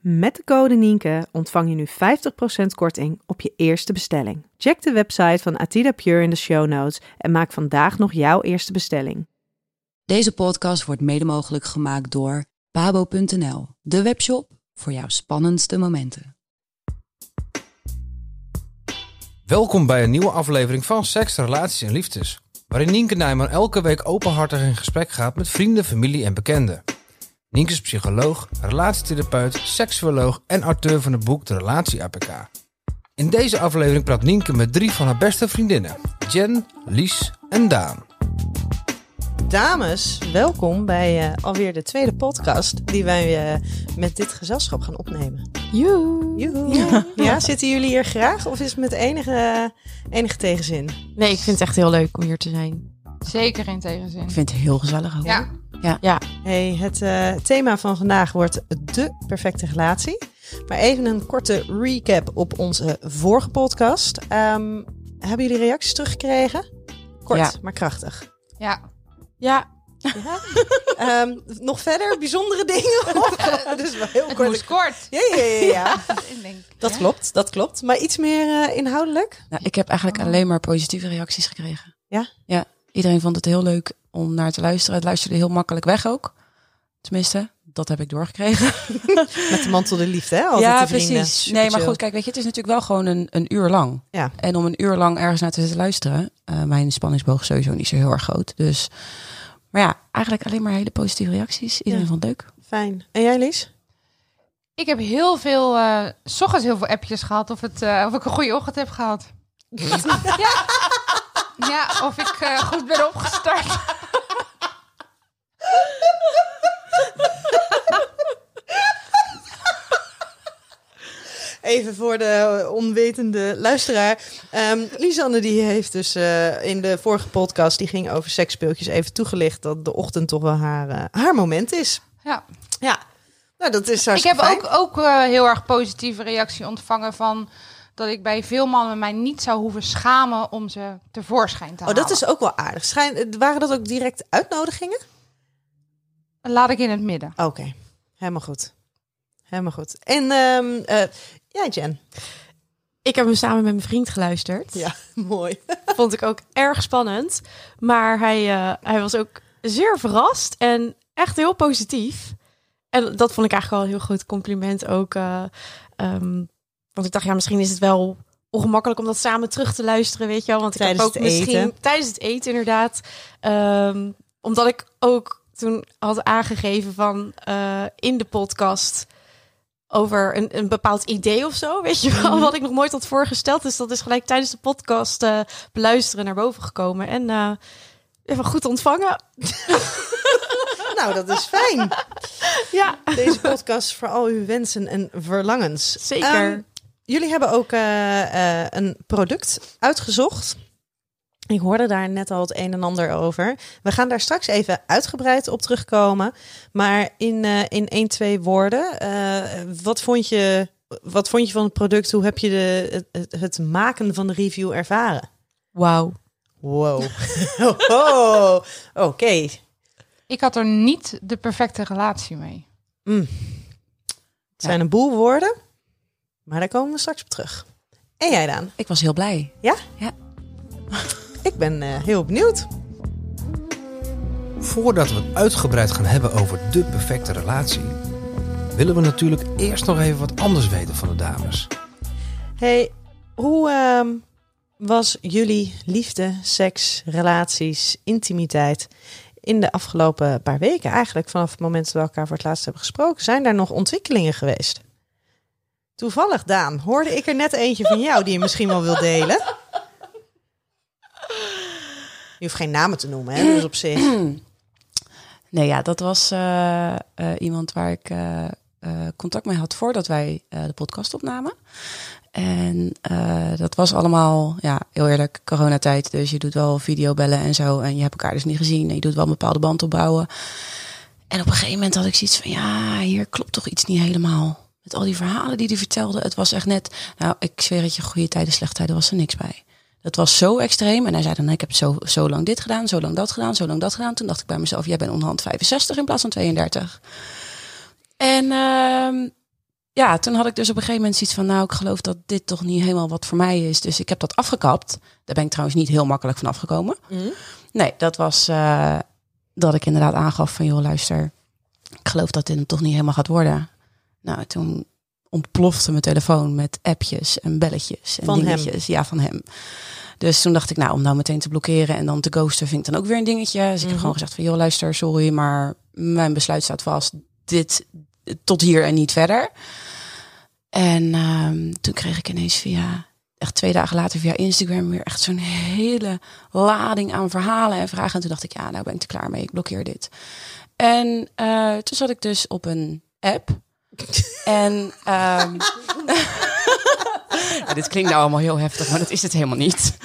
Met de code Nienke ontvang je nu 50% korting op je eerste bestelling. Check de website van Atida Pure in de show notes en maak vandaag nog jouw eerste bestelling. Deze podcast wordt mede mogelijk gemaakt door pabo.nl, de webshop voor jouw spannendste momenten. Welkom bij een nieuwe aflevering van Seks, Relaties en Liefdes. Waarin Nienke Nijman elke week openhartig in gesprek gaat met vrienden, familie en bekenden. Nienke is psycholoog, relatietherapeut, seksuoloog en auteur van het boek De Relatie APK. In deze aflevering praat Nienke met drie van haar beste vriendinnen. Jen, Lies en Daan. Dames, welkom bij eh, alweer de tweede podcast die wij eh, met dit gezelschap gaan opnemen. Joe. Joehoe. Ja. zitten jullie hier graag of is het met enige, enige tegenzin? Nee, ik vind het echt heel leuk om hier te zijn. Zeker geen tegenzin. Ik vind het heel gezellig ook. Ja. Ja. Hey, het eh, thema van vandaag wordt de perfecte relatie. Maar even een korte recap op onze vorige podcast. Ehm, hebben jullie reacties teruggekregen? Kort, Ja. maar krachtig. Ja. Ja. Ja. Ehm, nog verder bijzondere dingen? Of, dus wel heel Het kort. moest kort. Ja, ja, ja, ja. Ik denk, Dat ja. klopt, dat klopt. Maar iets meer eh, inhoudelijk? Nou, ik heb eigenlijk alleen maar positieve reacties gekregen. Ja? Ja. Iedereen vond het heel leuk om naar te luisteren. Het luisterde heel makkelijk weg ook. Tenminste, dat heb ik doorgekregen. Met de mantel de liefde, hè? Altijd ja, precies. Super Nee, maar goed, kijk, weet je, het is natuurlijk wel gewoon een, een uur lang. Ja. En om een uur lang ergens naar te zitten luisteren, eh, mijn spanningsboog is sowieso niet zo heel erg groot. Dus, maar ja, eigenlijk alleen maar hele positieve reacties. Iedereen Ja. vond het leuk. Fijn. En jij, Lies? Ik heb heel veel, eh, s ochtends heel veel appjes gehad of, het, eh, of ik een goede ochtend heb gehad. ja. Ja, of ik eh, goed ben opgestart. Even voor de onwetende luisteraar. Ehm Lisanne die heeft dus eh, in de vorige podcast, die ging over seksspeeltjes, even toegelicht dat de ochtend toch wel haar, eh, haar moment is. Ja. Ja, nou dat is Ik heb fijn. ook, ook heel erg positieve reactie ontvangen van dat ik bij veel mannen mij niet zou hoeven schamen om ze tevoorschijn te Oh, halen. dat is ook wel aardig. Schijn, eh, waren dat ook direct uitnodigingen? Laat ik in het midden. Oké, helemaal goed. Helemaal goed. En ehm eh, ja, Jen. Ik heb hem samen met mijn vriend geluisterd. Ja, mooi. Vond ik ook erg spannend. Maar hij, eh, hij was ook zeer verrast en echt heel positief. En dat vond ik eigenlijk wel een heel groot compliment ook. eh, ehm, want ik dacht, ja, misschien is het wel ongemakkelijk om dat samen terug te luisteren, weet je wel. Want ik Tijdens heb ook het misschien eten. tijdens het eten inderdaad. Ehm, omdat ik ook toen had aangegeven van eh, in de podcast over een, een bepaald idee of zo, weet je wel, wat ik nog nooit had voorgesteld. Dus dat is gelijk tijdens de podcast eh, beluisteren naar boven gekomen en eh, even goed ontvangen. nou, dat is fijn. Ja, Deze podcast voor al uw wensen en verlangens. zeker. Ehm, jullie hebben ook eh, eh, een product uitgezocht. Ik hoorde daar net al het een en ander over. We gaan daar straks even uitgebreid op terugkomen. Maar in, eh in één, twee woorden. wat, vond je, wat vond je van het product? Hoe heb je de, het, maken van de review ervaren? Wauw. Wow. oh, Oké. Ik had er niet de perfecte relatie mee. Mm. Het zijn een boel woorden. Maar daar komen we straks op terug. En jij dan? Ik was heel blij. Ik ben eh, heel benieuwd. Voordat we het uitgebreid gaan hebben over de perfecte relatie, willen we natuurlijk eerst nog even wat anders weten van de dames. Hey, hoe ehm, was jullie liefde, seks, relaties, intimiteit in de afgelopen paar weken? Eigenlijk vanaf het moment dat we elkaar voor het laatst hebben gesproken. Zijn daar nog ontwikkelingen geweest? Toevallig, Daan, hoorde ik er net eentje van jou die je misschien wel wil delen. Je hoeft geen namen te noemen, hè? Dus op zich. Nee, ja, dat was eh, eh, iemand waar ik eh, contact mee had voordat wij de podcast opnamen. En dat was allemaal, ja, heel eerlijk, coronatijd. Dus je doet wel videobellen en zo. En je hebt elkaar dus niet gezien. En je doet wel een bepaalde band opbouwen. En op een gegeven moment had ik zoiets van, ja, hier klopt toch iets niet helemaal. Met al die verhalen die hij vertelde. Het was echt net, nou, ik zweer het je, goede tijden, slechte tijden was er niks bij. Dat was zo extreem. En hij zei dan, nee, ik heb zo, zo lang dit gedaan, zo lang dat gedaan, zo lang dat gedaan. Toen dacht ik bij mezelf, jij bent onderhand 65 in plaats van 32. En ehm, ja, toen had ik dus op een gegeven moment zoiets van, nou, ik geloof dat dit toch niet helemaal wat voor mij is. Dus ik heb dat afgekapt. Daar ben ik trouwens niet heel makkelijk van afgekomen. Nee, dat was eh, dat ik inderdaad aangaf van, joh, luister, ik geloof dat dit hem toch niet helemaal gaat worden. Nou, toen ontplofte mijn telefoon met appjes en belletjes en Van hem? dingetjes. Ja, van hem. Dus toen dacht ik, nou, om nou meteen te blokkeren en dan te ghosten vind ik dan ook weer een dingetje. Dus ik heb Mhm. gewoon gezegd van, joh, luister, sorry, maar mijn besluit staat vast. Dit tot hier en niet verder. En ehm, toen kreeg ik ineens via, echt twee dagen later via Instagram weer echt zo'n hele lading aan verhalen en vragen. En toen dacht ik, ja, nou ben ik er klaar mee, ik blokkeer dit. En eh, toen zat ik dus op een app. En ehm, ja, dit klinkt nou allemaal heel heftig, maar dat is het helemaal niet.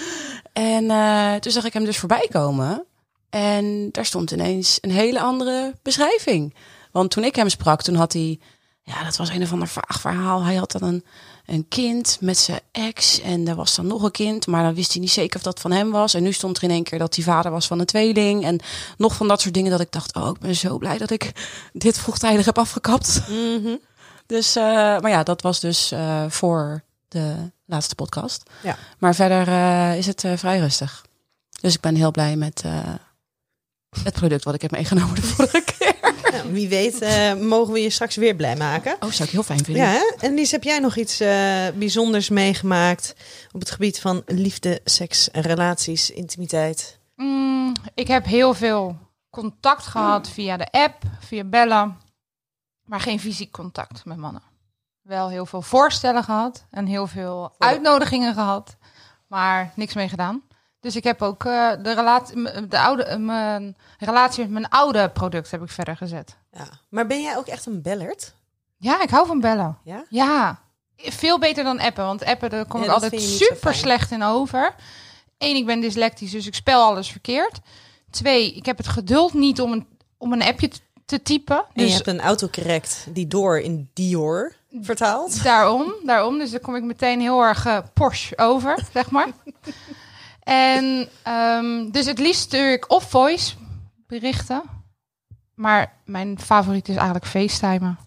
En eh, toen zag ik hem dus voorbij komen. En daar stond ineens een hele andere beschrijving. Want toen ik hem sprak, toen had hij... Ja, dat was een of ander vaag verhaal. Hij had dan een, een kind met zijn ex. En er was dan nog een kind. Maar dan wist hij niet zeker of dat van hem was. En nu stond er in één keer dat hij vader was van een tweeling. En nog van dat soort dingen dat ik dacht... Oh, ik ben zo blij dat ik dit vroegtijdig heb afgekapt. Mhm. Dus, eh, maar ja, dat was dus eh, voor de laatste podcast. Ja. Maar verder eh, is het vrij rustig. Dus ik ben heel blij met het product wat ik heb meegenomen keer. Nou, wie weet eh, mogen we je straks weer blij maken. Oh, zou ik heel fijn vinden. Ja, hè? en Lies, heb jij nog iets eh, bijzonders meegemaakt op het gebied van liefde, seks, relaties, intimiteit? Mm, ik heb heel veel contact gehad via de app, via bellen, maar geen fysiek contact met mannen. Wel heel veel voorstellen gehad en heel veel uitnodigingen gehad, maar niks mee gedaan. Dus ik heb ook eh, de, relatie, de oude, mijn relatie met mijn oude product heb ik verder gezet. Ja. Maar ben jij ook echt een bellert? Ja, ik hou van bellen. Ja? Ja, veel beter dan appen. Want appen, daar kom Ja, ik altijd super slecht in over. Eén, ik ben dyslectisch, dus ik spel alles verkeerd. Twee, ik heb het geduld niet om een, om een appje te typen. En je Dus hebt een autocorrect die door in Dior vertaalt. daarom, daarom. Dus dan kom ik meteen heel erg eh, Porsche over, zeg maar. En ehm, dus het liefst stuur ik of voice berichten. Maar mijn favoriet is eigenlijk FaceTimen.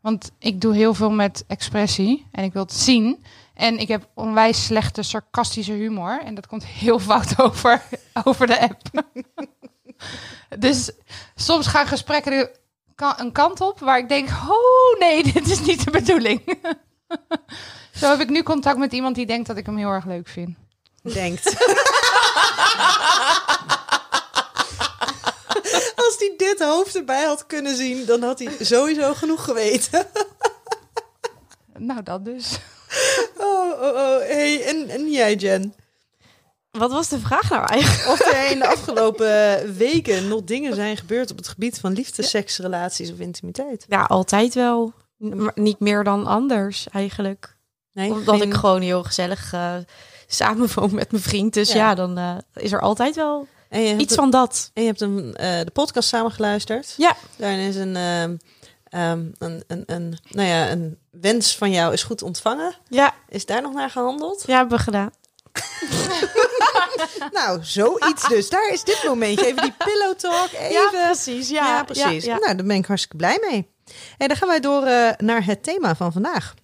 Want ik doe heel veel met expressie en ik wil het zien. En ik heb onwijs slechte sarcastische humor. En dat komt heel fout over, over de app. dus soms gaan gesprekken een kant op waar ik denk: oh nee, dit is niet de bedoeling. Zo heb ik nu contact met iemand die denkt dat ik hem heel erg leuk vind. Denkt. Als hij dit hoofd erbij had kunnen zien, dan had hij sowieso genoeg geweten. Nou, dat dus. Oh, oh, oh. Hey, en, en jij, Jen? Wat was de vraag nou eigenlijk? Of er in de afgelopen weken nog dingen zijn gebeurd op het gebied van liefde, seks, relaties of intimiteit? Ja, altijd wel. N- maar niet meer dan anders eigenlijk. Nee, Omdat geen- ik gewoon heel gezellig eh samen met mijn vriend. Dus Ja. ja, dan eh, is er altijd wel iets van dat. En je hebt een, eh, de podcast samengeluisterd. Ja. Daarin is een, ehm, ehm, een, een, een, nou ja, een wens van jou is goed ontvangen. Ja, Is daar nog naar gehandeld? ja hebben we gedaan. Nou, zoiets dus. Daar is dit momentje. Even die pillow talk. Even. precies. Ja, precies. ja. Nou, daar ben ik hartstikke blij mee. En dan gaan wij door eh, naar het thema van vandaag.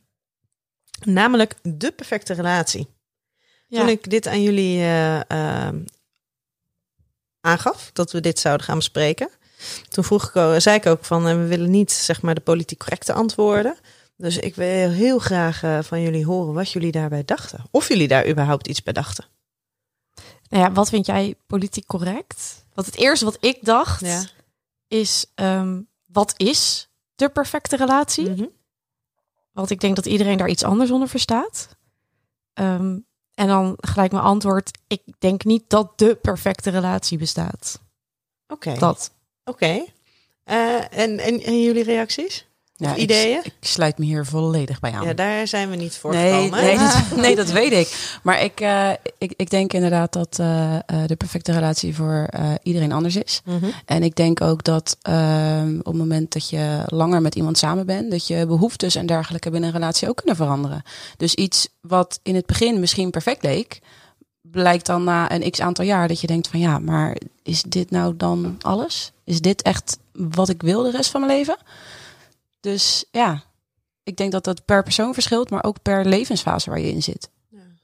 Namelijk de perfecte relatie. Ja. Toen ik dit aan jullie eh, ehm, aangaf dat we dit zouden gaan bespreken. Toen vroeg ik, zei ik ook van, eh, we willen niet zeg maar de politiek correcte antwoorden. Dus ik wil heel graag eh, van jullie horen wat jullie daarbij dachten. Of jullie daar überhaupt iets bij dachten. Nou ja, wat vind jij politiek correct? Want het eerste wat ik dacht Ja. is, ehm, wat is de perfecte relatie? Mhm. Want ik denk dat iedereen daar iets anders onder verstaat. Ehm, en dan gelijk mijn antwoord. Ik denk niet dat de perfecte relatie bestaat. Oké, Dat. oké. Eh, en, en, en jullie reacties? Ja, ik- ideeën? Ik, sluit me hier volledig bij aan. Ja, daar zijn we niet voor nee, gekomen. nee, dat, nee, dat weet ik. Maar ik, eh, ik, ik denk inderdaad dat eh, eh, de perfecte relatie voor iedereen anders is. Mhm. En ik denk ook dat ehm, op het moment dat je langer met iemand samen bent, dat je behoeftes en dergelijke binnen een relatie ook kunnen veranderen. Dus iets wat in het begin misschien perfect leek, blijkt dan na een x aantal jaar dat je denkt van ja, maar is dit nou dan alles? Is dit echt wat ik wil de rest van mijn leven? Dus ja, ik denk dat dat per persoon verschilt, maar ook per levensfase waar je in zit.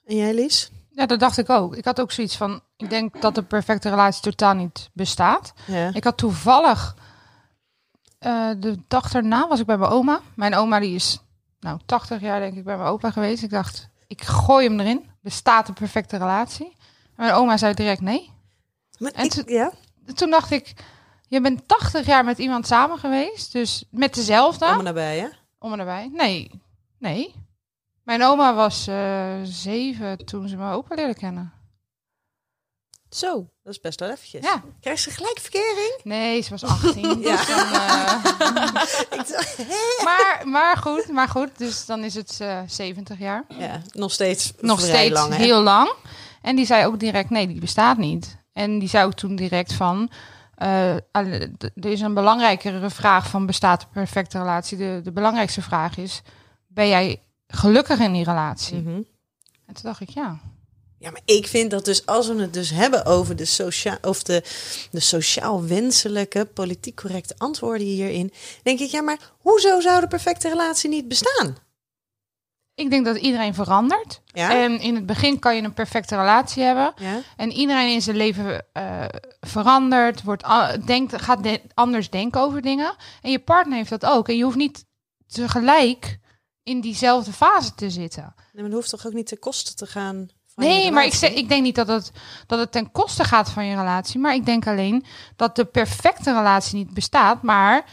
En jij, Lies? Ja, dat dacht ik ook. Ik had ook zoiets van, ik denk dat de perfecte relatie totaal niet bestaat. Ja. Ik had toevallig, eh, de dag daarna was ik bij mijn oma. Mijn oma die is, nou, 80 jaar denk ik bij mijn opa geweest. Ik dacht, ik gooi hem erin. Bestaat een perfecte relatie? En mijn oma zei direct nee. Maar En ik- ja? Toen dacht ik, je bent 80 jaar met iemand samen geweest. Dus met dezelfde. Allemaal nabij, hè? Om en nabij. Nee, nee. Mijn oma was eh, zeven toen ze mijn opa leerde kennen. Zo, dat is best wel eventjes. Ja. Krijg ze gelijk verkering? Nee, ze was 18. Ja. Dus dan, dacht, hè? maar, maar goed, maar goed. Dus dan is het eh 70 jaar. ja, nog steeds Nog steeds lang, heel lang. En die zei ook direct, nee, die bestaat niet. En die zei ook toen direct van... eh, er is een belangrijkere vraag van bestaat de perfecte relatie. De, de belangrijkste vraag is, ben jij gelukkig in die relatie? Mhm. En toen dacht ik, ja. Ja, maar ik vind dat dus als we het dus hebben over de, socia of de, de sociaal wenselijke, politiek correcte antwoorden hierin, denk ik, ja, maar hoezo zou de perfecte relatie niet bestaan? Ik denk dat iedereen verandert. Ja? En in het begin kan je een perfecte relatie hebben. ja? En iedereen in zijn leven eh, verandert, wordt, denkt, gaat de- anders denken over dingen. En je partner heeft dat ook. En je hoeft niet tegelijk in diezelfde fase te zitten. Nee, maar dat hoeft toch ook niet ten koste te gaan van je Nee, maar ik, zeg, ik denk niet dat het, dat het ten koste gaat van je relatie. Maar ik denk alleen dat de perfecte relatie niet bestaat. Maar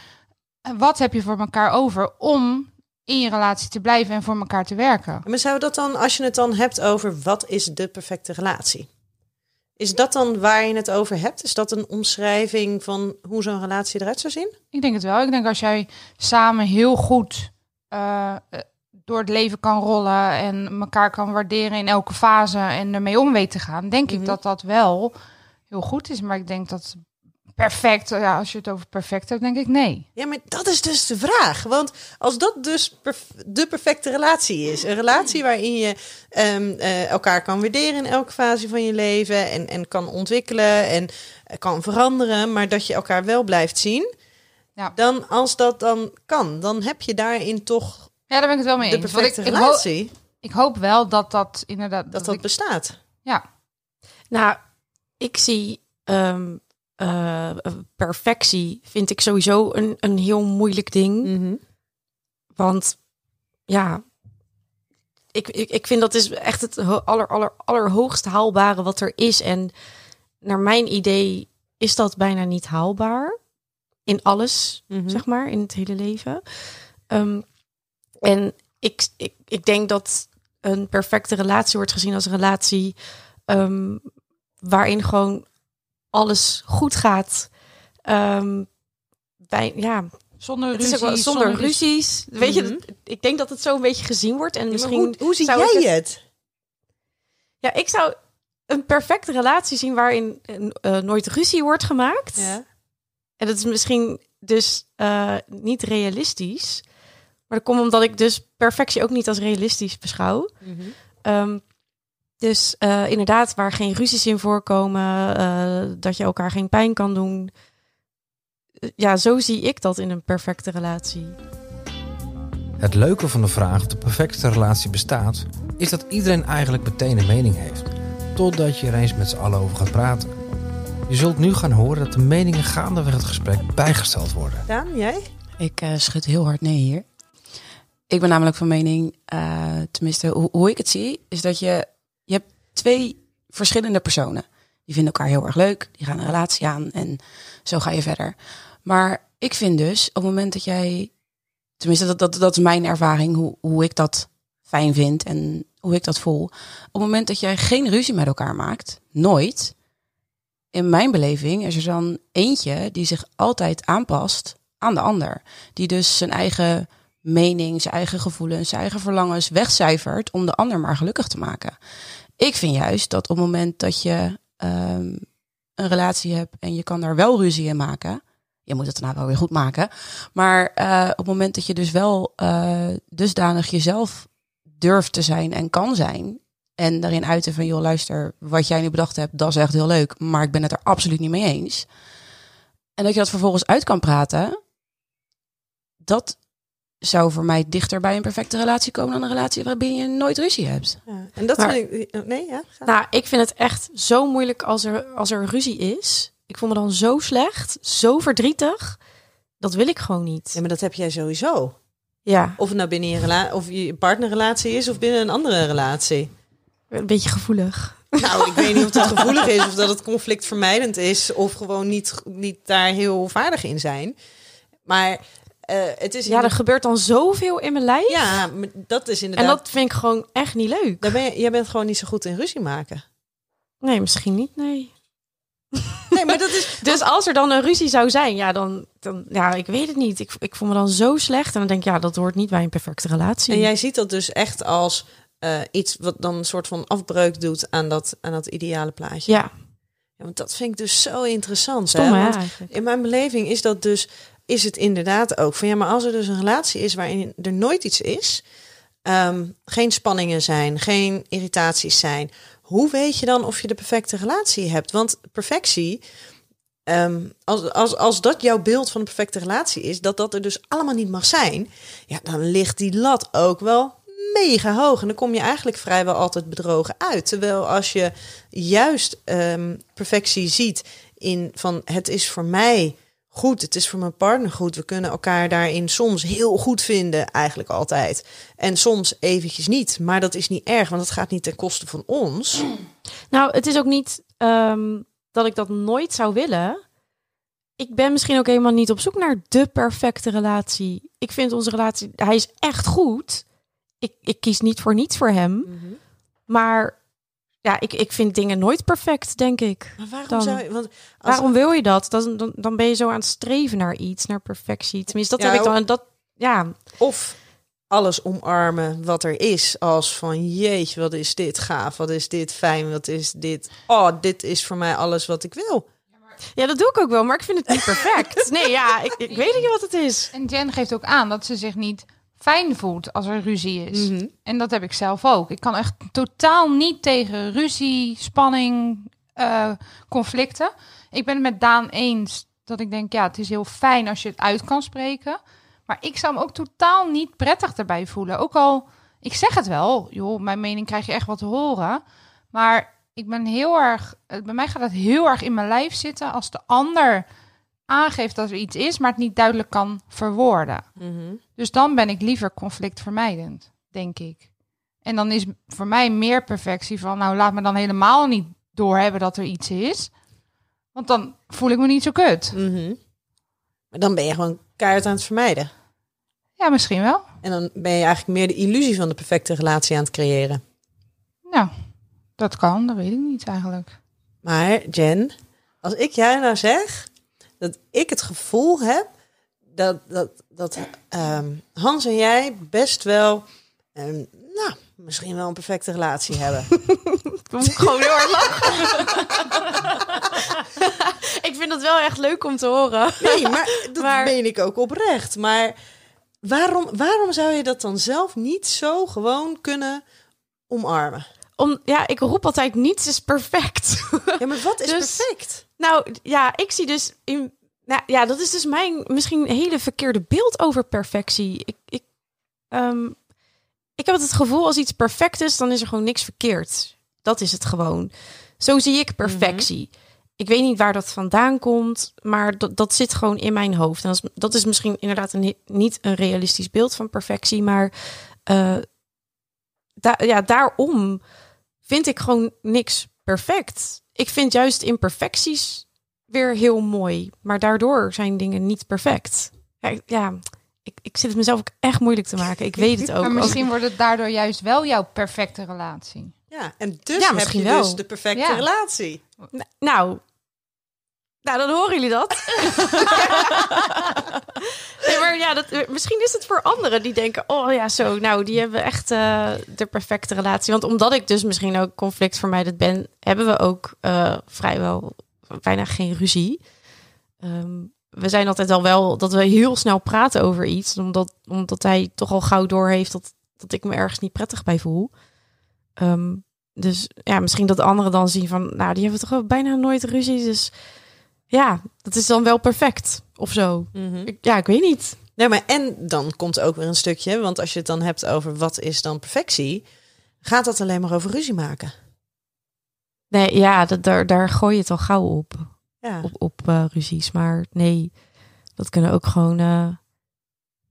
eh, wat heb je voor elkaar over om in je relatie te blijven en voor elkaar te werken? Maar zou dat dan, als je het dan hebt over wat is de perfecte relatie? Is dat dan waar je het over hebt? Is dat een omschrijving van hoe zo'n relatie eruit zou zien? Ik denk het wel. Ik denk als jij samen heel goed eh, eh, door het leven kan rollen en elkaar kan waarderen in elke fase en ermee om weet te gaan, denk Mhm. ik dat dat wel heel goed is. Maar ik denk dat perfect, ja, als je het over perfect hebt, denk ik nee. Ja, maar dat is dus de vraag. Want als dat dus perf- de perfecte relatie is, een relatie waarin je ehm, eh, elkaar kan waarderen in elke fase van je leven en, en kan ontwikkelen en eh, kan veranderen, maar dat je elkaar wel blijft zien, Ja. dan als dat dan kan, dan heb je daarin toch Ja, daar ben ik het wel mee de eens. Perfecte ik, ik, ho- relatie, ik hoop wel dat dat inderdaad... dat dat ik- bestaat. ja, Nou, ik zie ehm, eh, perfectie vind ik sowieso een, een heel moeilijk ding. Mhm. Want ja, ik, ik, ik vind dat is echt het aller, aller, allerhoogst haalbare wat er is. En naar mijn idee is dat bijna niet haalbaar. In alles, Mhm. zeg maar, in het hele leven. Ehm, en ik, ik, ik denk dat een perfecte relatie wordt gezien als een relatie ehm, waarin gewoon alles goed gaat. Ehm, bij, ja, zonder ruzie. wel zonder, ruzie. ruzies. Weet je, Mhm. ik denk dat het zo een beetje gezien wordt. En Ja, misschien hoe, hoe zie zou ik jij het- het? Ja, ik zou een perfecte relatie zien waarin eh, eh, nooit ruzie wordt gemaakt. Ja. En dat is misschien dus eh, niet realistisch. Maar dat komt omdat ik dus perfectie ook niet als realistisch beschouw. Mhm. Ehm, dus eh, inderdaad, waar geen ruzies in voorkomen, eh, dat je elkaar geen pijn kan doen. Eh, Ja, zo zie ik dat in een perfecte relatie. Het leuke van de vraag of de perfecte relatie bestaat, is dat iedereen eigenlijk meteen een mening heeft. Totdat je er eens met z'n allen over gaat praten. Je zult nu gaan horen dat de meningen gaandeweg het gesprek bijgesteld worden. Daan, jij? Ik eh, schud heel hard nee hier. Ik ben namelijk van mening, eh, tenminste hoe, hoe ik het zie, is dat je, twee verschillende personen. Die vinden elkaar heel erg leuk, die gaan een relatie aan en zo ga je verder. Maar ik vind dus, op het moment dat jij, tenminste dat, dat, dat is mijn ervaring, hoe, hoe ik dat fijn vind en hoe ik dat voel. Op het moment dat jij geen ruzie met elkaar maakt, nooit, in mijn beleving is er dan eentje die zich altijd aanpast aan de ander. Die dus zijn eigen mening, zijn eigen gevoelens, zijn eigen verlangens wegcijfert om de ander maar gelukkig te maken. Ik vind juist dat op het moment dat je ehm, een relatie hebt en je kan daar wel ruzie in maken. Je moet het daarna wel weer goed maken. Maar eh, op het moment dat je dus wel eh, dusdanig jezelf durft te zijn en kan zijn. En daarin uiten van, joh, luister, wat jij nu bedacht hebt, dat is echt heel leuk. Maar ik ben het er absoluut niet mee eens. En dat je dat vervolgens uit kan praten. Dat zou voor mij dichter bij een perfecte relatie komen dan een relatie waarbij je nooit ruzie hebt. Ja. En dat Maar- vind ik... Nee, ja? ga. Nou, ik vind het echt zo moeilijk als er, als er ruzie is. Ik voel me dan zo slecht, zo verdrietig. Dat wil ik gewoon niet. Ja, maar dat heb jij sowieso. Ja, Of het nou binnen je, rela of je partnerrelatie is of binnen een andere relatie. een beetje gevoelig. Nou, ik weet niet of het gevoelig is of dat het conflictvermijdend is of gewoon niet, niet daar heel vaardig in zijn. Maar eh, het is... Ja, er gebeurt dan zoveel in mijn lijf. ja, dat is en inderdaad... dat vind ik gewoon echt niet leuk. Dan ben je, jij bent gewoon niet zo goed in ruzie maken. Nee, misschien niet, nee. Nee, maar dat is... Dus als er dan een ruzie zou zijn, ja, dan, dan ja, ik weet het niet. Ik, ik voel me dan zo slecht en dan denk ik, ja, dat hoort niet bij een perfecte relatie. En jij ziet dat dus echt als eh, iets wat dan een soort van afbreuk doet aan dat, aan dat ideale plaatje. Ja, Ja, want dat vind ik dus zo interessant. stom hè? Want in mijn beleving is dat dus, is het inderdaad ook van ja, maar als er dus een relatie is waarin er nooit iets is, ehm, geen spanningen zijn, geen irritaties zijn, hoe weet je dan of je de perfecte relatie hebt? Want perfectie, ehm, als, als, als dat jouw beeld van een perfecte relatie is, dat dat er dus allemaal niet mag zijn, ja, dan ligt die lat ook wel mega hoog. En dan kom je eigenlijk vrijwel altijd bedrogen uit. Terwijl als je juist ehm, perfectie ziet in van het is voor mij goed, het is voor mijn partner goed. We kunnen elkaar daarin soms heel goed vinden, eigenlijk altijd. En soms eventjes niet. Maar dat is niet erg, want het gaat niet ten koste van ons. Nou, het is ook niet ehm, dat ik dat nooit zou willen. Ik ben misschien ook helemaal niet op zoek naar de perfecte relatie. Ik vind onze relatie, hij is echt goed. Ik, ik kies niet voor niets voor hem. Maar ja, ik, ik vind dingen nooit perfect, denk ik. Maar waarom Dan- zou je... Want als, Waarom wil je dat? Dan, dan, dan ben je zo aan het streven naar iets, naar perfectie. Tenminste, dat Ja, heb ik dan. En dat, ja, Of alles omarmen wat er is. Als van jeetje, wat is dit gaaf. Wat is dit fijn. Wat is dit. Oh, dit is voor mij alles wat ik wil. ja, dat doe ik ook wel, maar ik vind het niet perfect. Nee, ja, ik, ik weet niet wat het is. En Jen geeft ook aan dat ze zich niet fijn voelt als er ruzie is. Mhm. En dat heb ik zelf ook. Ik kan echt totaal niet tegen ruzie, spanning, eh, conflicten. Ik ben het met Daan eens dat ik denk, ja, het is heel fijn als je het uit kan spreken. Maar ik zou me ook totaal niet prettig erbij voelen. Ook al, ik zeg het wel, joh, mijn mening krijg je echt wat te horen. Maar ik ben heel erg, bij mij gaat het heel erg in mijn lijf zitten als de ander aangeeft dat er iets is, maar het niet duidelijk kan verwoorden. Dus dan ben ik liever conflictvermijdend, denk ik. En dan is voor mij meer perfectie van, nou laat me dan helemaal niet doorhebben dat er iets is. Want dan voel ik me niet zo kut. Mhm. Maar dan ben je gewoon keihard aan het vermijden. Ja, misschien wel. En dan ben je eigenlijk meer de illusie van de perfecte relatie aan het creëren. Nou, dat kan, dat weet ik niet eigenlijk. Maar Jen, als ik jou nou zeg dat ik het gevoel heb dat, dat, dat ehm, Hans en jij best wel, ehm, nou, misschien wel een perfecte relatie hebben. Ik moet gewoon heel hard lachen. ik vind het wel echt leuk om te horen. Nee, maar dat Maar- meen ik ook oprecht. Maar waarom, waarom zou je dat dan zelf niet zo gewoon kunnen omarmen? Om, ja, ik roep altijd niets is perfect. Ja, maar wat is Dus- perfect? Nou, ja, ik zie dus in. Nou, ja, dat is dus mijn misschien hele verkeerde beeld over perfectie. Ik, ik, ehm, ik heb het gevoel als iets perfect is, dan is er gewoon niks verkeerd. Dat is het gewoon. Zo zie ik perfectie. ik weet niet waar dat vandaan komt, maar dat, dat zit gewoon in mijn hoofd. En dat is, dat is misschien inderdaad een, niet een realistisch beeld van perfectie, maar da ja, daarom vind ik gewoon niks perfect. Ik vind juist imperfecties weer heel mooi, maar daardoor zijn dingen niet perfect. Ja, ja ik, ik zit het mezelf ook echt moeilijk te maken. Ik weet het ook. Maar misschien wordt het daardoor juist wel jouw perfecte relatie. Ja, en dus ja, heb je wel. dus de perfecte relatie. Nou, nou, dan horen jullie dat. maar ja, dat, misschien is het voor anderen die denken: oh ja, zo, nou, die hebben echt uh, de perfecte relatie. Want omdat ik dus misschien ook conflictvermijdend ben, hebben we ook uh, vrijwel bijna geen ruzie. Um, we zijn altijd al wel dat we heel snel praten over iets, omdat, omdat hij toch al gauw door heeft dat, dat ik me ergens niet prettig bij voel. Um, dus ja, misschien dat anderen dan zien van, nou, die hebben toch bijna nooit ruzie. Dus ja, dat is dan wel perfect of zo. ik, ja, ik weet niet. Nee, maar en dan komt ook weer een stukje, want als je het dan hebt over wat is dan perfectie, gaat dat alleen maar over ruzie maken? Nee, ja, dat, daar, daar gooi je het al gauw op. Ja. Op, op uh, ruzies. Maar nee, dat kunnen ook gewoon uh,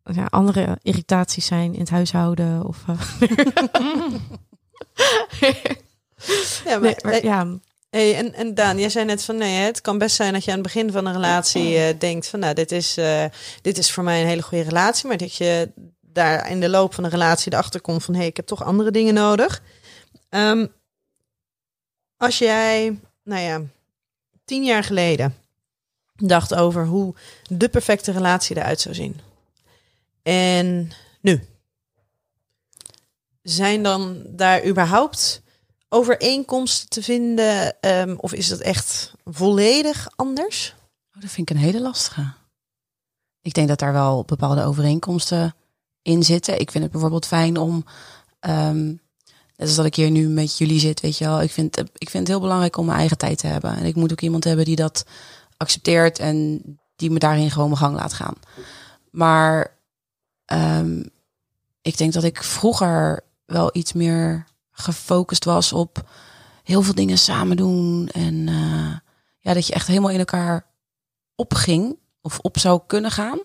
ja, andere irritaties zijn in het huishouden. Of, uh... ja, maar, nee, ja, Hey, en, en Daan, jij zei net van nee, het kan best zijn dat je aan het begin van een relatie uh, denkt van nou, dit is, uh, dit is voor mij een hele goede relatie, maar dat je daar in de loop van de relatie erachter komt van hé, hey, ik heb toch andere dingen nodig. Um, als jij, nou ja, tien jaar geleden dacht over hoe de perfecte relatie eruit zou zien. En nu? Zijn dan daar überhaupt overeenkomsten te vinden? Um, of is dat echt volledig anders? Oh, dat vind ik een hele lastige. Ik denk dat daar wel bepaalde overeenkomsten in zitten. Ik vind het bijvoorbeeld fijn om. Um, net dat ik hier nu met jullie zit, weet je wel. Ik vind, ik vind het heel belangrijk om mijn eigen tijd te hebben. En ik moet ook iemand hebben die dat accepteert en die me daarin gewoon mijn gang laat gaan. Maar um, ik denk dat ik vroeger wel iets meer gefocust was op heel veel dingen samen doen. En uh, ja, dat je echt helemaal in elkaar opging of op zou kunnen gaan.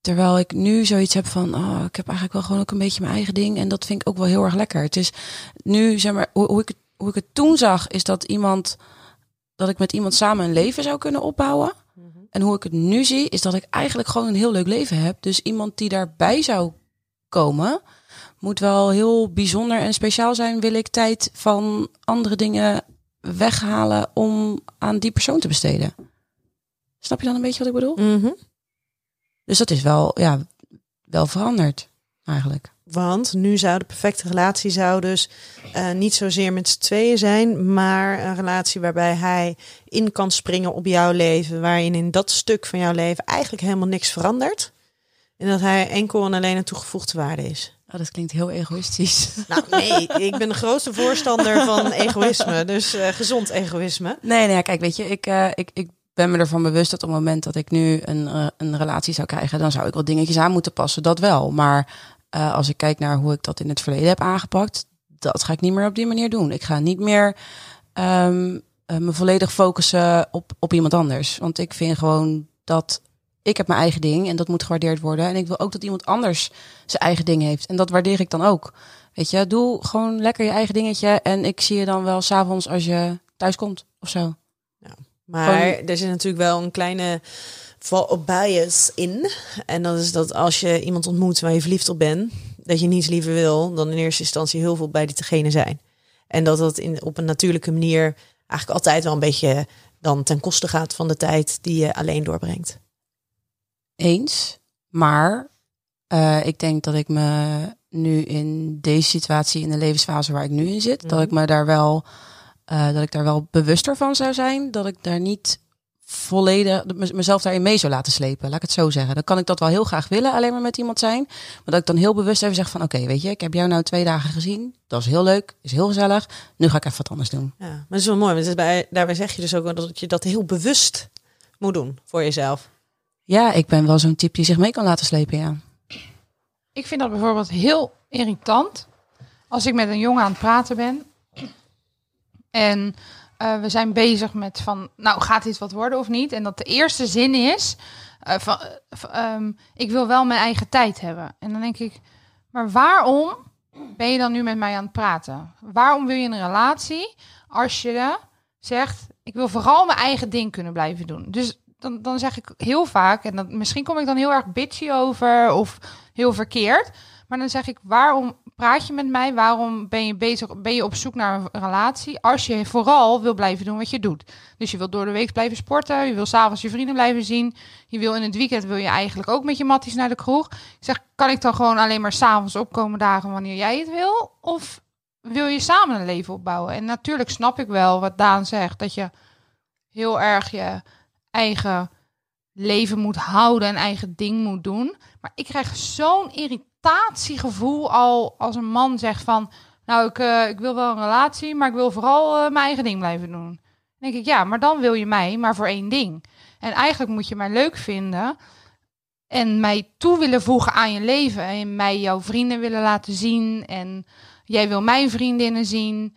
Terwijl ik nu zoiets heb van, oh, ik heb eigenlijk wel gewoon ook een beetje mijn eigen ding. En dat vind ik ook wel heel erg lekker. Het is nu, zeg maar, hoe, hoe, ik, het, hoe ik het toen zag, is dat iemand, dat ik met iemand samen een leven zou kunnen opbouwen. Mhm. En hoe ik het nu zie, is dat ik eigenlijk gewoon een heel leuk leven heb. Dus iemand die daarbij zou komen, moet wel heel bijzonder en speciaal zijn. Wil ik tijd van andere dingen weghalen om aan die persoon te besteden. Snap je dan een beetje wat ik bedoel? Mhm. Dus dat is wel, ja, wel veranderd eigenlijk. Want nu zou de perfecte relatie zou dus uh, niet zozeer met z'n tweeën zijn, maar een relatie waarbij hij in kan springen op jouw leven, waarin in dat stuk van jouw leven eigenlijk helemaal niks verandert. En dat hij enkel en alleen een toegevoegde waarde is. Oh, dat klinkt heel egoïstisch. Nou, nee, ik ben de grootste voorstander van egoïsme. Dus uh, gezond egoïsme. Nee, nee, kijk, weet je, ik, uh, ik, ik ben me ervan bewust dat op het moment dat ik nu een, uh, een relatie zou krijgen, dan zou ik wel dingetjes aan moeten passen. Dat wel. Maar als ik kijk naar hoe ik dat in het verleden heb aangepakt, dat ga ik niet meer op die manier doen. Ik ga niet meer um, me volledig focussen op, op iemand anders. Want ik vind gewoon dat ik heb mijn eigen ding en dat moet gewaardeerd worden. En ik wil ook dat iemand anders zijn eigen ding heeft. En dat waardeer ik dan ook. Weet je, doe gewoon lekker je eigen dingetje. En ik zie je dan wel s'avonds als je thuis komt of zo. Ja, maar er zit natuurlijk wel een kleine bias in. En dat is dat als je iemand ontmoet waar je verliefd op bent, dat je niets liever wil dan in eerste instantie heel veel bij diegene zijn. En dat dat in, op een natuurlijke manier eigenlijk altijd wel een beetje dan ten koste gaat van de tijd die je alleen doorbrengt. Eens. Maar uh, ik denk dat ik me nu in deze situatie, in de levensfase waar ik nu in zit, dat ik me daar wel, uh, dat ik daar wel bewuster van zou zijn. Dat ik daar niet volledig mezelf daarin mee zou laten slepen. Laat ik het zo zeggen. Dan kan ik dat wel heel graag willen, alleen maar met iemand zijn. Maar dat ik dan heel bewust even zeg van oké, weet je, ik heb jou nou twee dagen gezien. Dat is heel leuk, is heel gezellig. Nu ga ik even wat anders doen. Ja, maar dat is wel mooi. Want bij, daarbij zeg je dus ook dat je dat heel bewust moet doen voor jezelf. Ja, ik ben wel zo'n type die zich mee kan laten slepen, ja. Ik vind dat bijvoorbeeld heel irritant als ik met een jongen aan het praten ben. En eh, we zijn bezig met van, nou gaat dit wat worden of niet? En dat de eerste zin is, eh, van, eh, ehm, ik wil wel mijn eigen tijd hebben. En dan denk ik, maar waarom ben je dan nu met mij aan het praten? Waarom wil je een relatie als je zegt, ik wil vooral mijn eigen ding kunnen blijven doen? Dus dan, dan zeg ik heel vaak, en dat, misschien kom ik dan heel erg bitchy over of heel verkeerd, maar dan zeg ik, waarom praat je met mij? Waarom ben je bezig? Ben je op zoek naar een relatie? Als je vooral wil blijven doen wat je doet. Dus je wilt door de week blijven sporten. Je wil s'avonds je vrienden blijven zien. Je wil in het weekend wil je eigenlijk ook met je matties naar de kroeg. Ik zeg, kan ik dan gewoon alleen maar s'avonds opkomen dagen wanneer jij het wil? Of wil je samen een leven opbouwen? En natuurlijk snap ik wel wat Daan zegt. Dat je heel erg je eigen leven moet houden en eigen ding moet doen. Maar ik krijg zo'n irritatiegevoel al als een man zegt van... Nou, ik, eh, ik wil wel een relatie, maar ik wil vooral eh, mijn eigen ding blijven doen. Denk ik, ja, maar dan wil je mij maar voor één ding. En eigenlijk moet je mij leuk vinden en mij toe willen voegen aan je leven. En mij jouw vrienden willen laten zien. En jij wil mijn vriendinnen zien.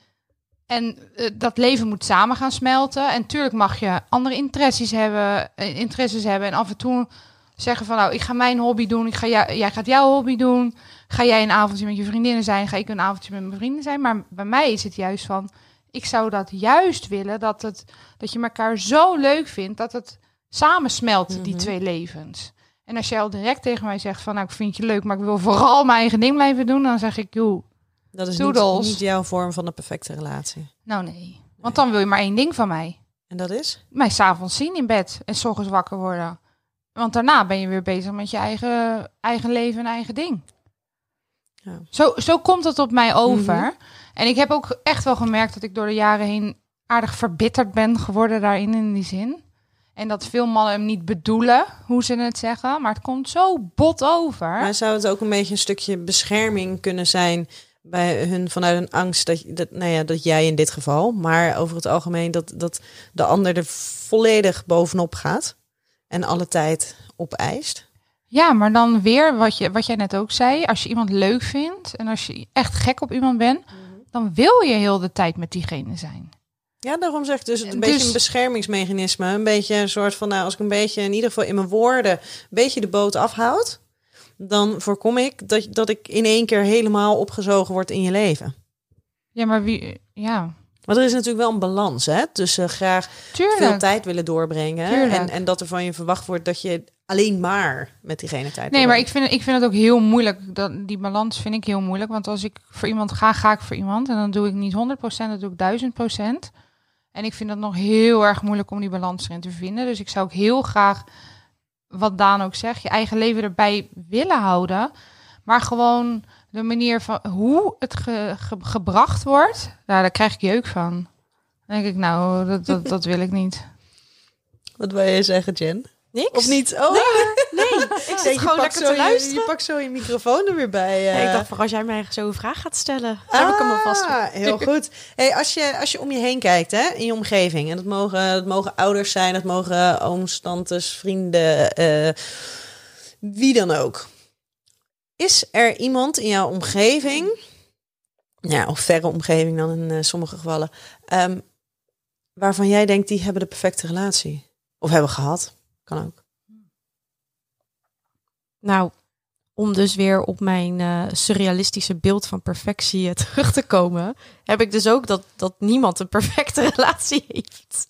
En eh, dat leven moet samen gaan smelten. En tuurlijk mag je andere interesses hebben, eh, interesses hebben. En af en toe zeggen van nou, ik ga mijn hobby doen. Ik ga jou, jij gaat jouw hobby doen. Ga jij een avondje met je vriendinnen zijn? Ga ik een avondje met mijn vrienden zijn? Maar bij mij is het juist van, ik zou dat juist willen. Dat, het, dat je elkaar zo leuk vindt dat het samen smelt, die twee levens. En als jij al direct tegen mij zegt van nou, ik vind je leuk, maar ik wil vooral mijn eigen ding blijven doen. Dan zeg ik, joh, Dat is niet, niet jouw vorm van de perfecte relatie. nou nee. Want dan wil je maar één ding van mij. En dat is? mij s'avonds zien in bed en s ochtends wakker worden. Want daarna ben je weer bezig met je eigen, eigen leven en eigen ding. Ja. Zo, zo komt het op mij over. Mhm. En ik heb ook echt wel gemerkt dat ik door de jaren heen aardig verbitterd ben geworden daarin in die zin. En dat veel mannen hem niet bedoelen, hoe ze het zeggen. Maar het komt zo bot over. Maar zou het ook een beetje een stukje bescherming kunnen zijn bij hun vanuit een angst dat, dat, nou ja, dat jij in dit geval, maar over het algemeen dat, dat de ander er volledig bovenop gaat en alle tijd opeist? Ja, maar dan weer wat, je, wat jij net ook zei. Als je iemand leuk vindt en als je echt gek op iemand bent, dan wil je heel de tijd met diegene zijn. Ja, daarom zeg ik dus het een Dus- beetje een beschermingsmechanisme. Een beetje een soort van, nou, als ik een beetje in ieder geval in mijn woorden een beetje de boot afhoud, dan voorkom ik dat, dat ik in één keer helemaal opgezogen word in je leven. Ja, maar wie... Ja, Want er is natuurlijk wel een balans hè, tussen graag tuurlijk. veel tijd willen doorbrengen en, en dat er van je verwacht wordt dat je alleen maar met diegene tijd Nee, maar ik vind, ik vind het ook heel moeilijk. Dat, die balans vind ik heel moeilijk. Want als ik voor iemand ga, ga ik voor iemand. En dan doe ik niet 100%, dat doe ik 1000%. En ik vind het nog heel erg moeilijk om die balans erin te vinden. Dus ik zou ook heel graag, wat Daan ook zegt, je eigen leven erbij willen houden. Maar gewoon de manier van hoe het ge- ge- gebracht wordt, daar krijg ik jeuk van. Denk ik, nou, dat, dat, dat wil ik niet. Wat wil je zeggen, Jen? Niks. Of niet? Oh, Nee, ik Zeg, zit gewoon lekker te je- luisteren. Je, pakt zo je microfoon er weer bij. Nee, ik eh. dacht, voor als jij mij zo'n vraag gaat stellen, dan heb ik hem alvast. Ah, heel goed. Hey, als, je, als je om je heen kijkt, hè, in je omgeving, en dat mogen, dat mogen ouders zijn, dat mogen ooms, tantes, vrienden, eh, wie dan ook. Is er iemand in jouw omgeving, ja, of verre omgeving dan in eh, sommige gevallen, ehm, waarvan jij denkt die hebben de perfecte relatie? Of hebben gehad? Kan ook. Nou, om dus weer op mijn eh, surrealistische beeld van perfectie eh, terug te komen, heb ik dus ook dat, dat niemand een perfecte relatie heeft.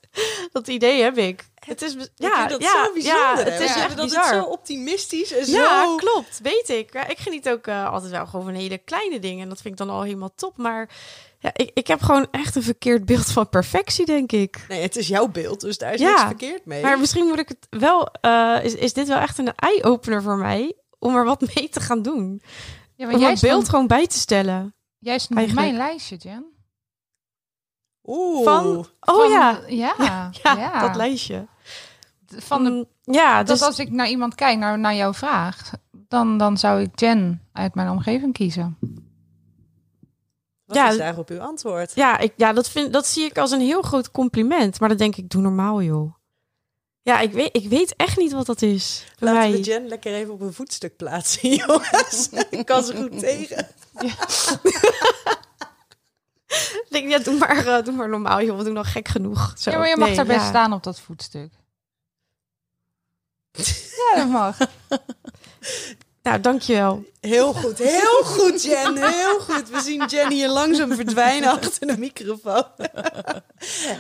Dat idee heb ik. Het is ja, dat ja, zo bijzonder. ja, het is echt dat bizar. het zo optimistisch en Ja, zo... klopt. Weet ik. Ja, ik geniet ook eh, altijd wel gewoon van hele kleine dingen. En dat vind ik dan al helemaal top. Maar ja, ik, ik heb gewoon echt een verkeerd beeld van perfectie, denk ik. Nee, het is jouw beeld, dus daar is Ja, niks verkeerd mee. Maar misschien moet ik het wel. eh, is, is dit wel echt een eye-opener voor mij om er wat mee te gaan doen? Ja, Om maar jij mijn beeld gewoon bij te stellen. jij stond op eigenlijk. mijn lijstje, Jen. Oeh. Van. Oh Van- ja. Ja, Ja, ja. dat lijstje. Van de, Mm, ja, dat dus als ik naar iemand kijk, naar, naar jouw vraag, dan, dan zou ik Jen uit mijn omgeving kiezen. Wat Ja, is daarop uw antwoord? ja, ik, ja dat, vind, dat zie ik als een heel groot compliment. Maar dan denk ik, doe normaal, joh. Ja, ik weet, ik weet echt niet wat dat is. Laten mij. we Jen lekker even op een voetstuk plaatsen, jongens. Ik kan ze goed tegen. Ik denk, ja, doe maar, eh, doe maar normaal, joh. We doen nog gek genoeg. Zo. Ja, maar je mag Nee, daar best ja. staan op dat voetstuk. ja, dat mag. Nou, dankjewel. Heel goed, heel goed, Jen. Heel goed. We zien Jen hier langzaam verdwijnen achter de microfoon.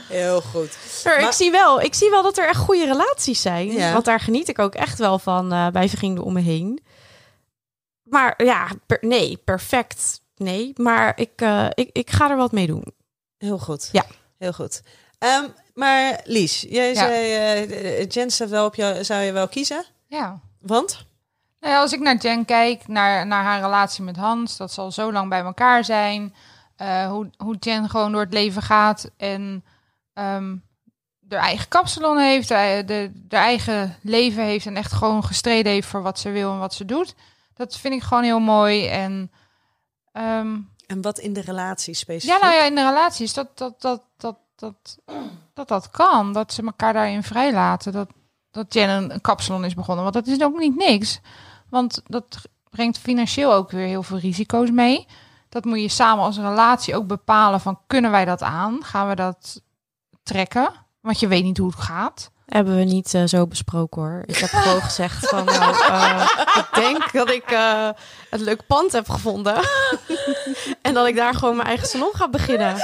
Heel goed. Maar ik, zie wel, ik zie wel dat er echt goede relaties zijn. Ja. Want daar geniet ik ook echt wel van eh, bij vrienden om me heen. Maar ja, per- nee, perfect. Nee, maar ik, eh, ik, ik ga er wat mee doen. Heel goed. Ja. Heel goed. Ehm, maar Lies, jij Ja. zei, eh Jen staat wel op jou, zou je wel kiezen? Ja. Want? Nou ja, als ik naar Jen kijk, naar, naar haar relatie met Hans, dat ze al zo lang bij elkaar zijn. eh, hoe, hoe Jen gewoon door het leven gaat en ehm haar eigen kapsalon heeft, de, de, de eigen leven heeft en echt gewoon gestreden heeft voor wat ze wil en wat ze doet. Dat vind ik gewoon heel mooi. En ehm, En wat in de relatie specifiek? ja, nou ja, in de relaties dat dat, dat, dat, dat, dat, dat kan. Dat ze elkaar daarin vrijlaten. Dat, dat Jen een, een kapsalon is begonnen. Want dat is ook niet niks. Want dat brengt financieel ook weer heel veel risico's mee. Dat moet je samen als relatie ook bepalen van kunnen wij dat aan? Gaan we dat trekken? Want je weet niet hoe het gaat. Hebben we niet eh, zo besproken hoor. Ik heb gewoon gezegd van nou, eh, ik denk dat ik eh een leuk pand heb gevonden. en dat ik daar gewoon mijn eigen salon ga beginnen.